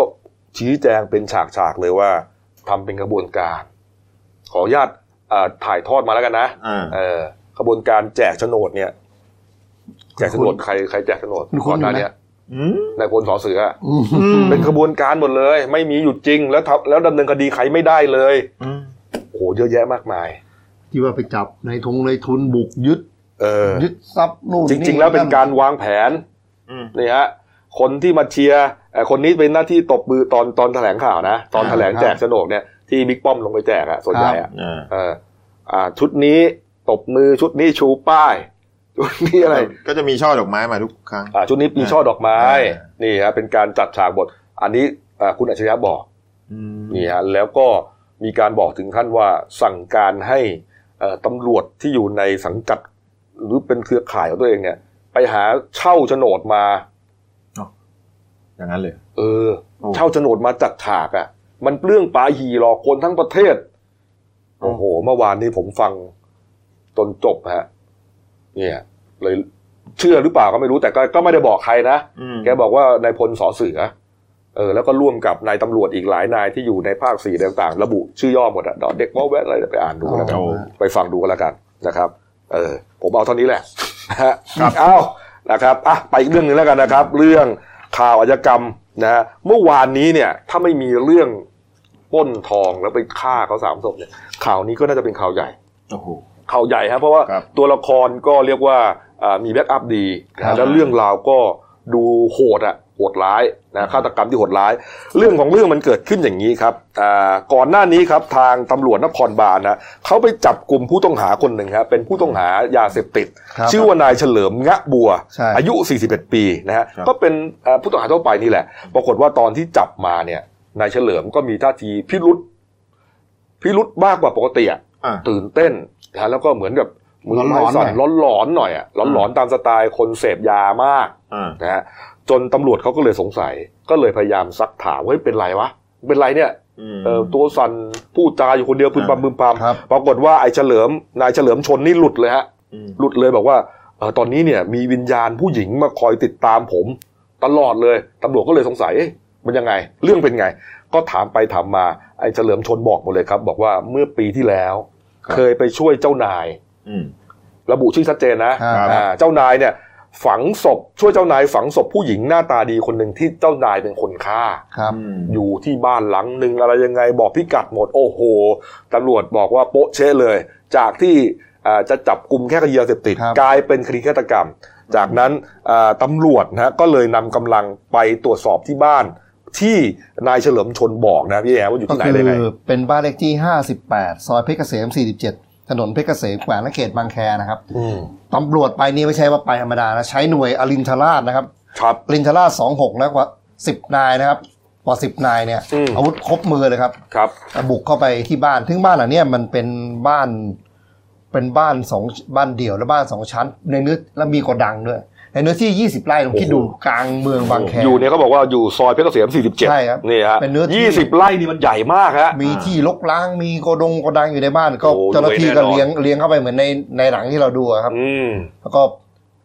ชี้แจงเป็นฉากๆเลยว่าทำเป็นกระบวนการ ขออนุญาตอ่าถ่ายทอดมาแล้วกันนะอ่าเออกระบวนการแจกโฉนดเนี่ย แจกโฉนดใครใครแจกโฉนดคุณก่อนหน้าอยู่นะเนี้ยอืมนายพลสอเสืออืมเป็นกระบวนการหมดเลย ไม่มีหยุดจริง แล้วทำแล้วดำเนินคดีใครไม่ได้เลยอืมโอ้โหเยอะแยะมากมาย ที่ว่าไปจับในทงในทุนบุกยึดเออยึดทรัพย์นู่นจริง ๆ แล้วเป็นการวางแผนอืมนี่ฮะคนที่มาเชียร์เอ่อคนนี้เป็นหน้าที่ตบมือตอนตอนแถลงข่าวนะ ตอนแถลงแจกโฉนดเนี่ยที่บิ๊กป้อมลงไปแจกอะส่วนใหญ่อะอ่าเอออ่าชุดนี้ตบมือชุดนี้ชูป้ายชุดนี้อะไร ก็จะมีช่อดอกไม้มาทุกครั้งอ่าชุดนี้มีช่อดอกไม้อ่านี่ฮะเป็นการจัดฉากบท อันนี้อ่าคุณอัจฉริยะบอกอืมนี่ฮะแล้วก็มีการบอกถึงขั้นว่าสั่งการให้เอ่อ ตำรวจที่อยู่ในสังกัด หรือเป็นเครือข่ายของตัวเองเนี่ย ไปหาเช่าโฉนดมาอย่างนั้นเลย เออโอ้เช่าโฉนดมาจัดฉากอะ่ะ มันเปลื้องปลาหีหรอกคนทั้งประเทศ โอ้โห เมื่อวานนี้ผมฟังจนจบฮะ เนี่ย เลยเชื่อหรือเปล่าก็ไม่รู้แต่ก็ก็ไม่ได้บอกใครนะอืมแกบอกว่านายพลสอเสือ เออแล้วก็ร่วมกับนายตำรวจอีกหลายนายที่อยู่ในภาคสี่ต่างๆ ระบุชื่อย่อหมดอะดอกเด็กวอลแวะอะไรไปอ่านดูแล้วกันโอ้ไปฟังดูกันแล้วกันนะครับ เออผมเอาเท่านี้แหละนะฮะเอานะครับอะไปอีกเรื่องหนึ่งแล้วกันนะครับ เรื่องข่าวอาชญากรรมนะฮะเมื่อวานนี้เนี่ยถ้าไม่มีเรื่องปล้นทองแล้วไปฆ่าเขาสามศพเนี่ยข่าวนี้ก็น่าจะเป็นข่าวใหญ่โอ้โหข่าวใหญ่ครับเพราะว่าครับตัวละครก็เรียกว่าอ่ามีแบ็กอัพดีครันะบแล้วเรื่องราวก็ดูโหดอะโหดร้ายนะฆาตกรรมที่โหดร้าย เรื่องของเรื่องมันเกิดขึ้นอย่างนี้ครับอ่าก่อนหน้านี้ครับทางตำรวจนครบาลนะเขาไปจับกลุ่มผู้ต้องหาคนหนึ่งครับเป็นผู้ต้องหายาเสพติดครับชื่อว่านายเฉลิมงะบัวใช่อายุ 41 ปีนะฮะครับก็เป็นเอ่อผู้ต้องหาทั่วไปนี่แหละ ปรากฏว่าตอนที่จับมาเนี่ยนายเฉลิมก็มีท่าทีพิรุษพิรุษมากกว่าปกติอะอะตื่นเต้นนะแล้วก็เหมือนกับมือไม้ร้อนๆสั่นหน่อยร้อนๆหน่อยอะร้อนๆตามสไตล์คนเสพยามากอ่านะฮะ จนตำรวจเขาก็เลยสงสัย ก็เลยพยายามซักถามว่าเฮ้ยเป็นไรวะ เป็นไรเนี่ยอืมเออตัวสั่นพูดจาอยู่คนเดียวพึมพำพึมพครับำปรากฏว่าไอ้เฉลิมนายเฉลิมชนนี่หลุดเลยฮะอืมหลุดเลยบอกว่าเออตอนนี้เนี่ยมีวิญญาณผู้หญิงมาคอยติดตามผมตลอดเลยตำรวจก็เลยสงสัยเอ๊ะมันยังไง เรื่องเป็นไง ก็ถามไปถามมาไอ้เฉลิมชนบอกหมดเลยครับ บอกว่าเมื่อปีที่แล้วครับเคยไปช่วยเจ้านายอืมระบุชื่อชัดเจนนะครับอ่าเจ้านายเนี่ย ฝังศพช่วยเจ้านายฝังศพผู้หญิงหน้าตาดีคนหนึ่งที่เจ้านายเป็นคนฆ่าครับอืมอยู่ที่บ้านหลังหนึ่งอะไรยังไงบอกพิกัดหมดโอ้โหตำรวจบอกว่าโป๊ะเชะเลย จากที่อ่าจะจับกลุ่มแค่คดียาเสพติดครับกลายเป็นคดีฆาตกรรม จากนั้นอ่าตำรวจนะฮะก็เลยนำกำลังไปตรวจสอบที่บ้านที่นายเฉลิมชนบอกนะพี่แอว่าอยู่ก็ที่ไหนคืได้ไงอเป็นบ้านเลขที่ 58 ซอยเพชรเกษม 47 ถนนเพชรเกษมแขวงและเขตบางแคนะครับอืมตำรวจไปนี่ไม่ใช่ว่าไปธรรมดานะใช้หน่วยอรินทราชนะครับครับอรินทราช26นะกว่า10นายนะครับกว่า10นายเนี่ยอืมอาวุธครบมือเลยครับครับบุกเข้าไปที่บ้านทึ่งบ้านหลังเนี้ยมันเป็นบ้านเป็นบ้านสองบ้านเดี่ยวและบ้านสองชั้นในเนื้อแล้วมีโกดังด้วย ในเนื้อที่ 20 ไร่ลองคิดดูกลางเมืองบางแคอยู่เนี่ยเขาบอกว่าอยู่ซอยเพชรเกษม47ใช่ครับนี่ฮะเป็นเนื้อที่ยี่สิบไร่นี่มันใหญ่มากฮะมีที่ลกล้างมีโกดงโกดังอยู่ในบ้าน ก็โอ้เจ้าหน้าที่รวยแน่ก็นอนเลี้ยงเลี้ยงเข้าไปเหมือนในในหนังที่เราดูอะครับอืมแล้วก็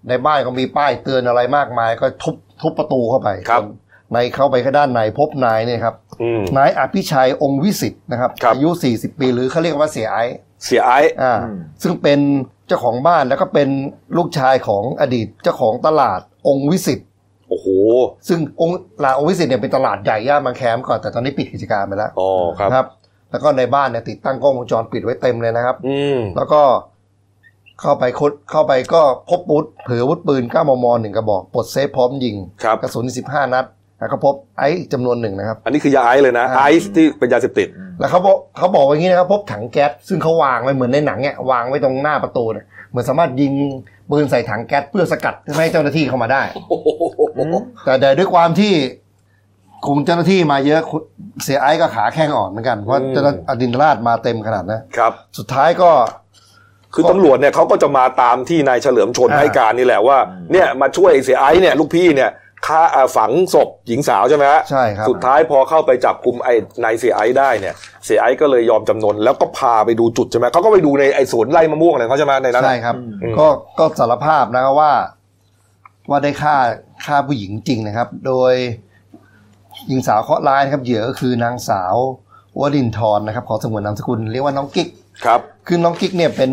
ในบ้านก็มีป้ายเตือนอะไรมากมาย ก็ทุบทุบประตูเข้าไปครับในเข้าไปข้างด้านในพบนายเนี่ยครับอืมนายอภิชัยองค์วิสิตนะครับครับ อายุ 40 ปีหรือเขาเรียกว่าเสียไอซ์เสี่ยไอซ์อ่าอืมซึ่งเป็น เจ้าของบ้านแล้วก็เป็นลูกชายของอดีตเจ้าของตลาดองค์วิศิษฐ์โอ้โห ซึ่งองค์ตลาดองค์วิศิษฐ์เนี่ยเป็นตลาดใหญ่ย่านบางแคมาก่อนแต่ตอนนี้ปิดกิจการไปแล้วอ๋อครับนะครับ แล้วก็ในบ้านเนี่ยติดตั้งกล้องวงจรปิดไว้เต็มเลยนะครับ อืมแล้วก็เข้าไปค้นเข้าไปก็พบอาวุธเอออาวุธปืน9มมหนึ่งกระบอกปลดเซฟพร้อมยิงครับกระสุน15 นัด แล้วก็พบไอซ์อีกจำนวนหนึ่งนะครับ อันนี้คือยาไอซ์เลยนะอ่าไอซ์ที่เป็นยาเสพติด แล้วเขาบอกเขาบอกว่าอย่างนี้นะครับ พบถังแก๊สซึ่งเขาวางไว้เหมือนในหนังเนี่ยวางไว้ตรงหน้าประตูเนี่ยเหมือนสามารถยิงปืนใส่ถังแก๊สเพื่อสกัดไม่ให้เจ้าหน้าที่เข้ามาได้ แต่แต่ด้วยความที่กลุ่มเจ้าหน้าที่มาเยอะคุณเสียไอ้ก็ขาแข้งอ่อนเหมือนกันเพราะอืมเจ้าหน้าอดินทราชมาเต็มขนาดนั้นครับ สุดท้ายก็คือตำรวจเนี่ยเขาก็จะมาตามที่นายเฉลิมชนอ่าให้การนี่แหละว่า เนี่ยมาช่วยเสียไอซ์เนี่ยลูกพี่เนี่ย ฆ่าอ่าฝังศพหญิงสาวใช่ไหมฮะใช่ครับสุดท้ายพอเข้าไปจับกุมไอ้นายเสี่ยไอซ์ได้เนี่ย เสี่ยไอซ์ก็เลยยอมจำนนแล้วก็พาไปดูจุดใช่ไหมเขาก็ไปดูในไอ้สวนไร่มะม่วงอะไรเขาใช่ไหมในนั้นใช่ครับอืมก็ก็สารภาพนะครับว่า ว่าได้ฆ่าฆ่าผู้หญิงจริงนะครับ โดยหญิงสาวเคราะห์ร้ายนะครับเหยื่อก็คือนางสาววรินทรนะครับ ขอสงวนนามสกุลเรียกว่าน้องกิ๊กครับ คือน้องกิ๊กเนี่ยเป็น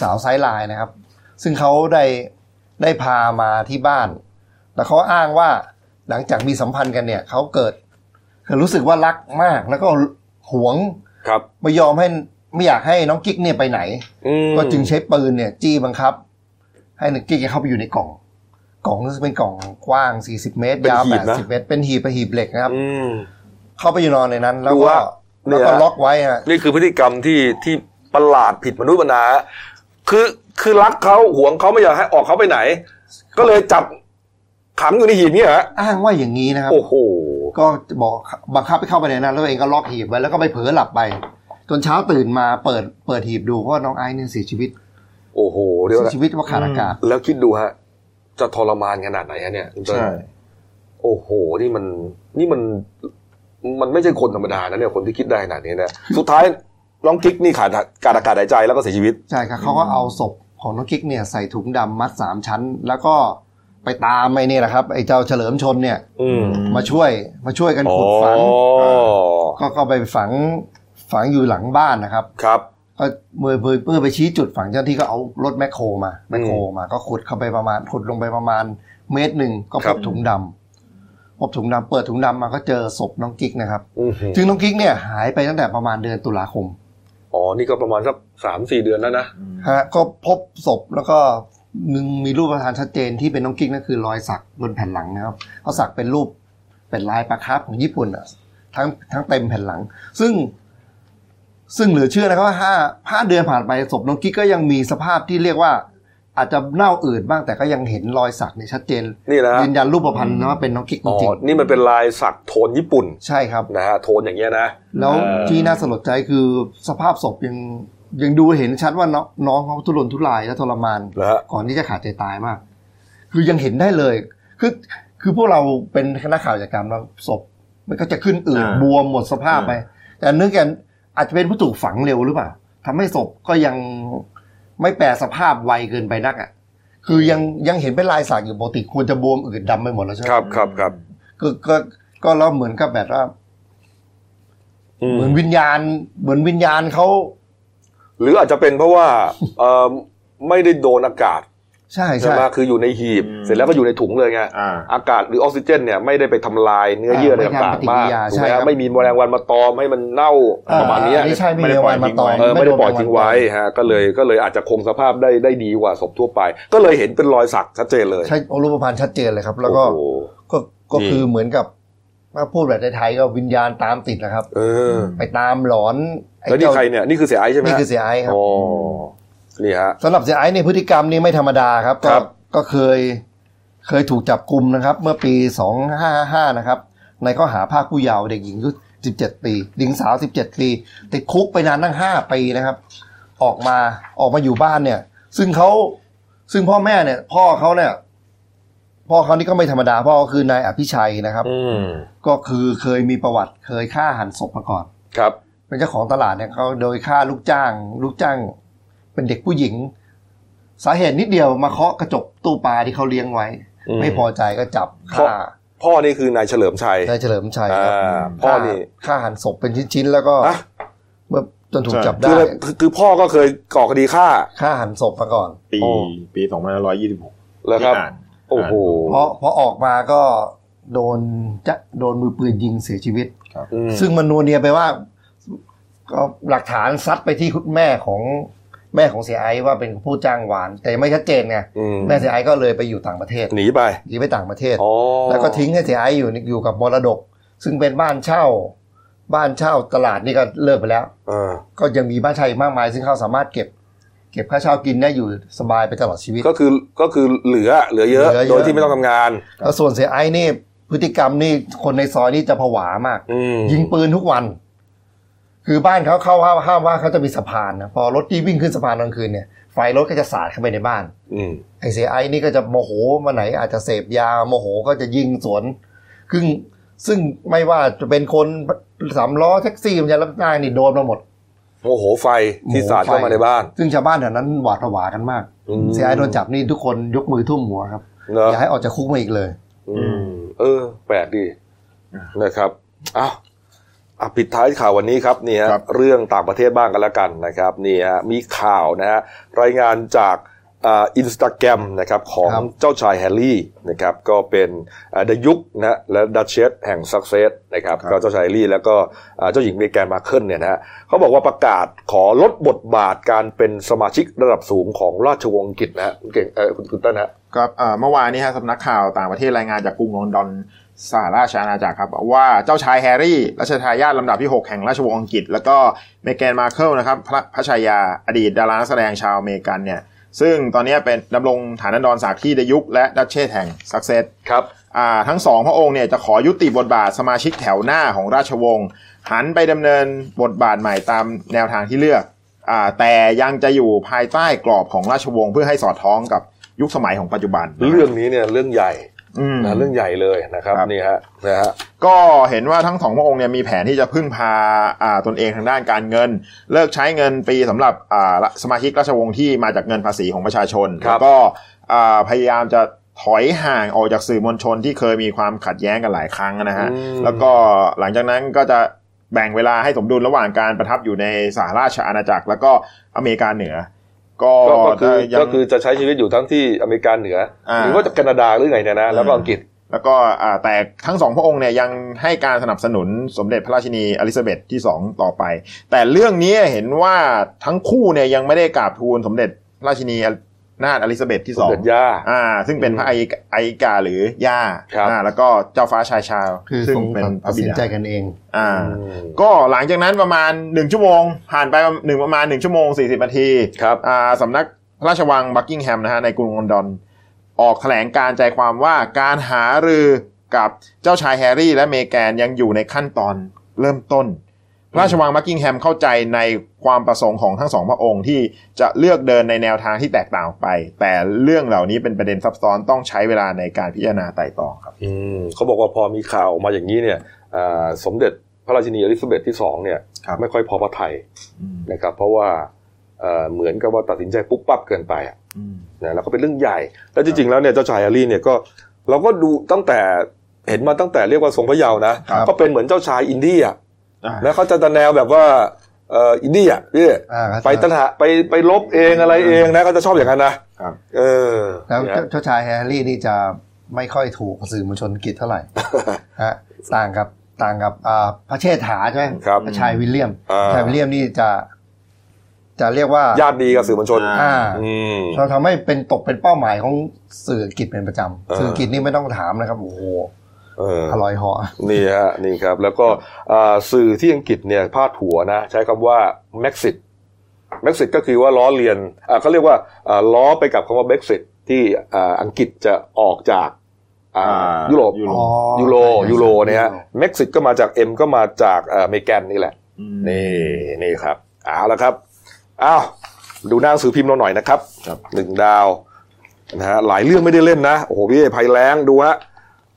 สาวไซด์ไลน์นะครับ ซึ่งเขาได้ได้พามาที่บ้าน แล้วเขาอ้างว่าหลังจากมีสัมพันธ์กันเนี่ยเขาเกิดคือรู้สึกว่ารักมากแล้วก็หวงครับไม่ยอมให้ไม่อยากให้น้องกิ๊กเนี่ยไปไหนอืมก็จึงใช้ปืนเนี่ย จี้บังคับ ให้นักกิ๊กเข้าไปอยู่ในกล่อง กล่องนึงเป็นกล่องกว้าง 40 เมตร ยาว 80 เมตร เป็นหีบเป็นหีบเหล็กนะครับอืมเข้าไปอยู่นอนในนั้น แล้วดูก็ว่าแล้วก็เนี่ยล็อกไว้ฮะนี่คือพฤติกรรมที่ที่ประหลาดผิดมนุษย์มนา คือคือรักเขาหวงเขาไม่อยากให้ออกเขาไปไหน ก็เลยจับ ขังอยู่ในหีบเนี่ยฮะอ้างว่าอย่างนี้นะครับ โอ้โห ก็บอกบังคับให้เข้าไปในนั้นแล้วตัวเองก็ล็อกหีบไว้แล้วก็ไปเผลอหลับไป จนเช้าตื่นมาเปิดเปิดหีบดูเพราะว่าน้องไอซ์เนี่ยเสียชีวิต โอ้โหเดี๋ยวเสียนะชีวิตเพราะขาดอากาศ แล้วคิดดูฮะ จะทรมานขนาดไหนฮะเนี่ยคุณเติ้ลใช่ โอ้โห นี่มัน นี่มัน มันไม่ใช่คนธรรมดานะเนี่ย คนที่คิดได้ขนาดนี้นะ สุดท้ายน้องกิ๊กนี่ขาดการอากาศหายใจแล้วก็เสียชีวิต ใช่ครับเขาก็เอาศพของน้องกิ๊กเนี่ยใส่ถุงดำมัดสามชั้น แล้วก็ ไปตามไอ้นี่แหละครับไอ้เจ้าเฉลิมชนเนี่ยอืมมาช่วยมาช่วยกันขุดฝังอ๋อก็ก็ไปฝังฝังอยู่หลังบ้านนะครับครับก็เมื่อเมื่อเมื่อไปชี้จุดฝังเจ้าหน้าที่ก็เอารถแมคโครมาแมคโครอืมมาก็ขุดเข้าไปประมาณขุดลงไปประมาณเมตรหนึ่งก็ครับพบถุงดำพบถุงดำเปิดถุงดำมาก็เจอศพน้องกิ๊กนะครับอือหือซึ่งน้องกิ๊กเนี่ยหายไปตั้งแต่ประมาณเดือนตุลาคมอ๋อนี่ก็ประมาณสักสามสี่เดือนแล้วนะฮะก็พบศพแล้วก็ มึงมีรูปประธานชัดเจนที่เป็นน้องกิ๊กนั่นคือรอยสักบนแผ่นหลังนะครับเขาสักเป็นรูปเป็นลายปลาคาร์ฟของญี่ปุ่นอะทั้งทั้งเต็มแผ่นหลัง ซึ่ง ซึ่งเหลือเชื่อนะครับว่าห้าห้าเดือนผ่านไปศพน้องกิ๊กก็ยังมีสภาพที่เรียกว่า อาจจะเน่าอืดบ้างแต่ก็ยังเห็นรอยสักเนี่ยชัดเจนนี่นะฮะยืนยันรูปประพันธ์นะว่าเป็นน้องกิ๊กจอ๋อริงนี่มันเป็นลายสักโทนญี่ปุ่นๆใช่ครับนะฮะโทนอย่างเงี้ยนะแล้วเออที่น่าสลดใจคือสภาพศพยัง ยังดูเห็นชัดว่าน้องน้องเขาทุรนทุรายและทรมานเหรอฮะก่อนที่จะขาดใจตายมาก คือยังเห็นได้เลยคือคือพวกเราเป็นคณะข่าวจากการเราศพ มันก็จะขึ้นอืดอ่าบวมหมดสภาพไป แต่เนื่องจากอาจจะเป็นผู้ถูกฝังเร็วหรือเปล่าทำให้ศพก็ยังไม่แปรสภาพไวเกินไปนักอะคือยังยังเห็นเป็นลายสักอยู่ปกติควรจะบวมอืดดำไปหมดแล้วใช่ไหมครับครับครับก็ก็ก็แล้วเหมือนกับแบบว่าอืมเหมือนวิญญาณ เหมือนวิญญาณเขา หรืออาจจะเป็นเพราะว่าเอ่อไม่ได้โดนอากาศใช่ใช่ใช่ไหมคืออยู่ในหีบอืมเสร็จแล้วก็อยู่ในถุงเลยไงอ่าอากาศหรือออกซิเจนเนี่ยไม่ได้ไปทำลายเนื้อเยื่ออะไรไม่ทำต่างปฏิๆกิมากริยาถูกไหมใช่ครัฮะบไม่มีแมลงวันมาตอมให้มันเน่าประมาณเนี้ยอ่ไม่ใช่ไม่ไม่ได้มีวันมาตอมเออไม่ได้ปล่อยโนทิ้งไว้วันตอมฮะก็เลยก็เลยอาจจะคงสภาพได้ได้ดีกว่าศพทั่วไป ก็เลยเห็นเป็นรอยสักชัดเจนเลย ใช่รูปพรรณชัดเจนเลยครับ แล้วก็โอ้โหก็ก็นี่คือเหมือนกับ ถ้าพูดแบบไทยๆก็วิญญาณตามติดนะครับ เออ ไปตามหลอนไอ้แล้วนี่เจ้าใครเนี่ยนี่คือเสียไอซ์ใช่ไหมนี่ฮะคือเสียไอ้ครับอ๋อนี่ฮะสำหรับเสียไอ้ในยพฤติกรรมนี่ไม่ธรรมดาครับ ก็ครับก็เคย เคยถูกจับกลุ่มนะครับ เมื่อปีสองห้าห้านะครับ ในข้อหาภาคผู้เยาว์เด็กหญิงอายุสิบเจ็ดปีหญิงสาวสิบเจ็ดปีติดคุกไปนานตั้งห้าปีนะครับ ออกมาออกมาอยู่บ้านเนี่ย ซึ่งเขาซึ่งพ่อแม่เนี่ย พ่อเขาเนี่ย พ่อเขานี่ก็ไม่ธรรมดาพ่อก็คือนายอภิชัยนะครับอืมก็คือเคยมีประวัติเคยฆ่าหันศพมาก่อน ครับ เป็นเจ้าของตลาดเนี่ยเขาโดยฆ่าลูกจ้าง ลูกจ้าง เป็นเด็กผู้หญิง สาเหตุนิดเดียวมาเคาะกระจกตู้ปลาที่เขาเลี้ยงไว้อืมไม่พอใจก็จับพ่อฆ่าพ่อนี่คือนายเฉลิมชัยนายเฉลิมชัยครับอ่าพ่อนี่ฆ่าหันศพเป็นชิ้นๆแล้วก็อะเมื่อจนถูกใช่จับคือได้คือคือพ่อก็เคยก่อคดีฆ่าฆ่าหันศพมาก่อน ปีโอ้ปีสองพันร้อยยี่สิบหกแล้วครับอ่าน โอ้โหเพราะพอออกมาก็โดนจะโดนมือปืนยิงเสียชีวิตอืมซึ่งมันนัวเนียไปว่าก็หลักฐานซัดไปที่คุณแม่ของแม่ของเสียไอซ์ว่าเป็นผู้จ้างหวาน แต่ไม่ชัดเจนไงอืมแม่เสียไอซ์ก็เลยไปอยู่ต่างประเทศหนีไปหนีไปต่างประเทศอ๋อแล้วก็ทิ้งให้เสียไอซ์อยู่อยู่กับมรดก ซึ่งเป็นบ้านเช่า บ้านเช่าตลาดนี่ก็เลิกไปแล้วเออก็ยังมีบ้านเช่าอีกมากมาย ซึ่งเขาสามารถเก็บ เก็บค่าเช่ากินได้อยู่สบายไปตลอดชีวิต ก็คือก็คือเหลือเหลือเยอะเหลือเยอะโดยที่ไม่ต้องทำงานแล้วส่วนเสียไอซ์นี่พฤติกรรมนี่คนในซอยนี่จะผวามากอืมยิงปืนทุกวัน คือบ้านเขาเข้าห้าห้ามว่าเขาจะมีสะพานนะพอรถที่วิ่งขึ้นสะพานกลางคืนเนี่ยไฟรถก็จะสาดเข้าไปในบ้านอืมไอเสียไอ้นี่ก็จะโมโหมาไหน อาจจะเสพยาโมโหก็จะยิงสวนซึ่งซึ่งไม่ว่าจะเป็นคนสามล้อแท็กซี่มันจะรับจ้างนี่โดนมาหมด โมโหไฟที่สาดเข้ามาในบ้าน ซึ่งชาวบ้านแถวนั้นหวาดผวากันมากอืมเสียไอ้โดนจับนี่ทุกคนยกมือทุ่มหัวครับเนอะอย่าให้ออกจากคุกมาอีกเลย อืม เออ แปลกดีนะครับอ้าวอะปิดท้ายข่าววันนี้ครับนี่ฮะครับเรื่องต่างประเทศบ้างกันแล้วกันนะครับนี่ฮะมีข่าวนะฮะรายงานจาก อินสตาแกรมนะครับของครับเจ้าชายแฮร์รี่นะครับก็เป็นดยุกนะและดัชเชสแห่งซัสเซกซ์นะครับครับก็เจ้าชายแฮร์รี่แล้วก็อ่าเจ้าหญิงเมแกนมาร์เคิลเนี่ยนะฮะเขาบอกว่าประกาศขอลดบทบาทการเป็นสมาชิกระดับสูงของราชวงศ์อังกฤษนะฮะคุณเก่งเออคุณคุณต้นนะก็เอ่อเมื่อวานนี้ฮะสำนักข่าวต่างประเทศรายงานจากกรุงลอนดอนสหราชอาณาจักรครับว่าเจ้าชายแฮร์รี่รัชทายาทลำดับที่ 6 แห่งราชวงศ์อังกฤษ แล้วก็เมแกนมาร์เคิลนะครับพระพระชายาอดีตดารานักแสดงชาวอเมริกันเนี่ย ซึ่งตอนนี้เป็นดำรงฐานันดรศักดิ์ที่ดยุคและดัชเชสแห่งซัสเซกซ์ครับอ่าทั้งสองพระองค์เนี่ยจะขอยุติบทบาทสมาชิกแถวหน้าของราชวงศ์หันไปดำเนินบทบาทใหม่ตามแนวทางที่เลือกอ่าแต่ยังจะอยู่ภายใต้กรอบของราชวงศ์เพื่อให้สอดคล้องกับยุคสมัยของปัจจุบัน เรื่องนี้เนี่ยเรื่องใหญ่อืม นะเรื่องใหญ่เลยนะครับครับนี่ฮะนะฮะก็เห็นว่าทั้งสองพระองค์เนี่ยมีแผนที่จะพึ่งพาอ่าตนเองทางด้านการเงิน เลิกใช้เงินปีสำหรับอ่าสมาชิกราชวงศ์ที่มาจากเงินภาษีของประชาชนครับแล้วก็อ่าพยายามจะถอยห่างออกจากสื่อมวลชนที่เคยมีความขัดแย้งกันหลายครั้งนะฮะอืมแล้วก็หลังจากนั้นก็จะแบ่งเวลาให้สมดุลระหว่างการประทับอยู่ในสหราชอาณาจักร แล้วก็อเมริกาเหนือ ก็ก็ก็คือยังก็คือจะใช้ชีวิตอยู่ทั้งที่อเมริกาเหนืออาหรือว่าจะแคนาดาหรือไงเนี่ยนะแล้วก็อังกฤษ แล้วก็อ่าแต่ทั้งสองพระองค์เนี่ยยังให้การสนับสนุนสมเด็จพระราชินีอลิซาเบธที่สองต่อไป แต่เรื่องนี้เห็นว่าทั้งคู่เนี่ยยังไม่ได้กราบทูลสมเด็จพระราชินี นาถอลิซาเบธที่สองสมเด็จย่าอ่า ซึ่งเป็นพระไอไอกาหรือย่าครับอ่าแล้วก็เจ้าฟ้าชายชาคือซึ่งทรงเป็นพตัระดบิสินดาใจกันเอง อ่าอืมก็หลังจากนั้นประมาณหนึ่งชั่วโมง ผ่านไปหนึ่งประมาณหนึ่งชั่วโมงสี่สิบนาทีครับอ่าสำนักพระราชวังบักกิงแฮมนะฮะในกรุงลอนดอน ออกแถลงการใจความว่าการหารือกับเจ้าชายแฮร์รี่และเมแกนยังอยู่ในขั้นตอนเริ่มต้นพ ระราชวังบักกิงแฮมเข้าใจในความประสงค์ของทั้งสองพระองค์ที่จะเลือกเดินในแนวทางที่แตกต่างออกไป แต่เรื่องเหล่านี้เป็นประเด็นซับซ้อนต้องใช้เวลาในการพิจารณาไต่ตรองครับอืมเขาบอกว่าพอมีข่าวออกมาอย่างนี้เนี่ยอ่าสมเด็จพระราชินีอลิซาเบธที่สองเนี่ยครับไม่ค่อยพอพระทัยนะครับ เพราะว่าเอ่อเหมือนกับว่าตัดสินใจปุ๊บปั๊บเกินไปอะนะแล้วก็เป็นเรื่องใหญ่ แล้วจริงๆแล้วเนี่ยเจ้าชายแฮร์รี่เนี่ยก็เราก็ดูตั้งแต่เห็นมาตั้งแต่เรียกว่าทรงพระเยาว์นะครับก็เป็นเหมือนเจ้าชายอินเดียอ่า แล้วเขาจะตะแนวแบบว่าเอ่ออินเดียพี่อ่าครับไปตะหะไปไปลบเองอะไรเองนะเขาจะชอบอย่างนั้นนะครับเออแล้วเนี่ยเจ้าชายแฮร์รี่นี่จะไม่ค่อยถูกสื่อมวลชนอังกฤษเท่าไหร่ฮะต่างกับต่างกับอ่าพระเชษฐาใช่ไหมครับพระชายวิลเลียมอ่าชายวิลเลียมนี่จะ จะเรียกว่าญาติดีกับสื่อมวลชนอ่าอืมเราทำให้เป็นตกเป็นเป้าหมายของสื่ออังกฤษเป็นประจำเออสื่ออังกฤษนี่ไม่ต้องถามนะครับโอ้โหเอออร่อยเหอนี่ฮะนี่ครับ แล้วก็อ่าสื่อที่อังกฤษเนี่ยพาดหัวนะ ใช้คำว่า Brexit Brexit ก็คือว่าล้อเลียนอ่าเขาเรียกว่าอ่าล้อไปกับคำว่า Brexit ที่อ่าอังกฤษจะออกจากอ่าอ่ายุยุโรปยุโรปอ๋อยูโรใช่ยูโรเนี่ยฮะยูโร Brexit ก็มาจาก M ก็มาจากเอ่ออเมริกันนี่แหละ นี่นี่ครับเอาละครับอ้าวดูหน้าหนังสือพิมพ์เราหน่อยนะครับครับหนึ่งดาวนะฮะหลายเรื่องไม่ได้เล่นนะ โอ้โหพี่ภัยแล้งดูฮะ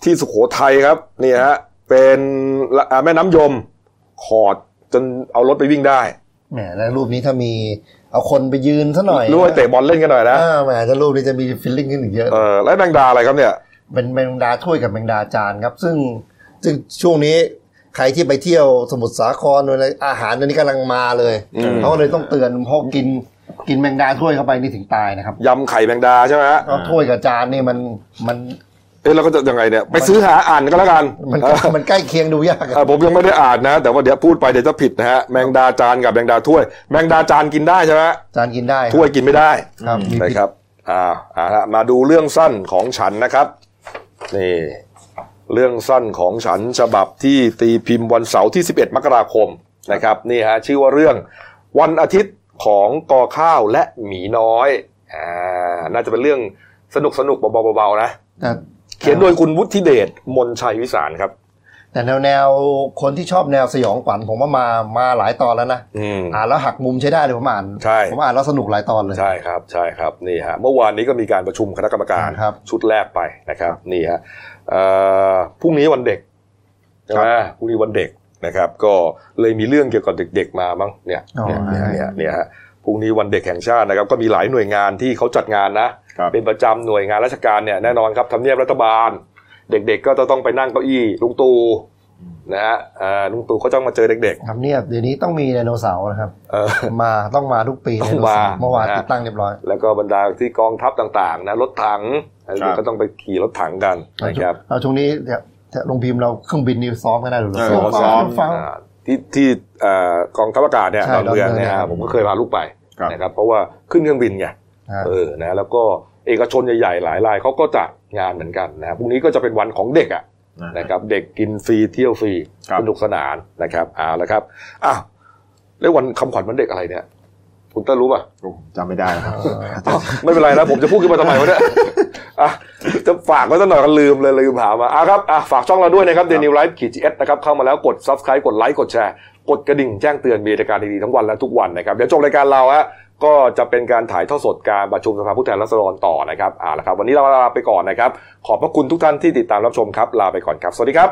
ที่สุโขทัยครับนี่ฮะเป็นละอ่าแม่น้ำยมขอดจนเอารถไปวิ่งได้แหมแล้วรูปนี้ถ้ามีเอาคนไปยืนซะหน่อยรู้ว่าเตะบอลเล่นกันหน่อยนะอ่าแหมจะรูปนี้จะมีฟิลลิ่งขึ้นอีกเยอะเออแล้วแมงดาอะไรครับเนี่ยเป็นแมงดาถ้วยกับแมงดาจานครับ ซึ่งซึ่งช่วงนี้ใครที่ไปเที่ยวสมุทรสาครอะไรอาหารตอนนี้กำลังมาเลยอืมเขาก็เลยต้องเตือนเพราะกินกินแมงดาถ้วยเข้าไปนี่ถึงตายนะครับยำไข่แมงดาใช่ไหมฮะเพราะถ้วยกับจานนี่มันมัน เอ๊ะเราก็จะยังไงเนี่ยไปซื้อหาอ่านก็แล้วกันมันเออมันใกล้เคียงดูยากเออผมยังไม่ได้อ่านนะ แต่ว่าเดี๋ยวพูดไปเดี๋ยวจะผิดนะฮะแมงดาจานกับแมงดาถ้วย แมงดาจานกินได้ใช่ไหมจานกินได้ครับถ้วยกินไม่ได้ครับมีนะผิดครับอ่าอ่าฮะมาดูเรื่องสั้นของฉันนะครับนี่เรื่องสั้นของฉันฉบับที่ตีพิมพ์วันเสาร์ที่ 11 มกราคมนะครับนี่ฮะชื่อว่าเรื่องวันอาทิตย์ของกอข้าวและหมีน้อยอ่าน่าจะเป็นเรื่องสนุกสนุกๆเบาๆนะแต่ เขียนโดยคุณวุฒิเดชมนชัยวิสารครับ แต่แนวแนวคนที่ชอบแนวสยองขวัญผมว่ามามาหลายตอนแล้วนะอืมอ่านแล้วหักมุมใช้ได้เลยผมอ่านใช่ผมอ่านแล้วสนุกหลายตอนเลยใช่ครับใช่ครับนี่ฮะเมื่อวานนี้ก็มีการประชุมคณะกรรมการครับชุดแรกไปนะครับนี่ฮะเอ่อพรุ่งนี้วันเด็กใช่ไหมพรุ่งนี้วันเด็กนะครับ ก็เลยมีเรื่องเกี่ยวกับเด็ก ๆ มาบ้างเนี่ยอ๋อเนี่ยเนี่ยเนี่ยเนี่ยฮะพรุ่งนี้วันเด็กแห่งชาตินะครับ ก็มีหลายหน่วยงานที่เขาจัดงานนะครับ เป็นประจำหน่วยงานราชการเนี่ยแน่นอนครับทำเนียบรัฐบาล เด็กๆ ก็จะต้องไปนั่งเก้าอี้ลุงตู่นะฮะอ่าลุงตู่เขาจะมาเจอเด็กครับเนี่ยเดี๋ยวนี้ต้องมีไดโนเสาร์นะครับๆเออมาต้องมาทุกปีต้องไดโนเสร์มาเมื่อวานนะติดตั้งเรียบร้อย แล้วก็บรรดาที่กองทัพต่างๆนะรถถังอะไรครับก็ต้องไปขี่รถถังกันนะครับเราช่วงนี้เนี่ยลงพิมพ์เราเครื่องบินนิวซ้อมกันได้หรือเออซ้อมซ้อมซ้อมอ่าที่ที่เอ่อกองทัพอากาศเนี่ยใช่ดอนเมืองเนี่ยดอนเมืองฮะผมก็เคยพาลูกไปครับนะครับเพราะว่าขึ้นเครื่องบินไงครับ เออนะแล้วก็เอกชนใหญ่ๆหลายรายเขาก็จัดงานเหมือนกันนะพรุ่งนี้ก็จะเป็นวันของเด็กอะนะนะครับเด็กกินฟรีเที่ยวฟรีครับสนุกสนานนะครับเอาละครับอ้าวแล้ววันคำขวัญวันเด็กอะไรเนี่ยคุณเต้นรู้ป่ะโอ้จำไม่ได้แล้วครับอ้าวไม่เป็นไรนะผมจะพูดขึ้นมาทำไมวะเนี่ยอะจะฝากไว้สักหน่อยก็ลืมเลยลืมหามาอะครับอะฝากช่องเราด้วยนะครับเดนิวไลฟ์ขีดจีเอสนะครับเข้ามาแล้วกด subscribe กดไลค์กดแชร์ กดกระดิ่งแจ้งเตือนมีรายการดีๆทั้งวันและทุกวันนะครับเดี๋ยวจบรายการเราฮะ ก็จะเป็นการถ่ายทอดสดการประชุมสภาผู้แทนราษฎรต่อนะครับอ่าละครับ วันนี้เราลาไปก่อนนะครับ ขอบพระคุณทุกท่านที่ติดตามรับชมครับ ลาไปก่อนครับ สวัสดีครับ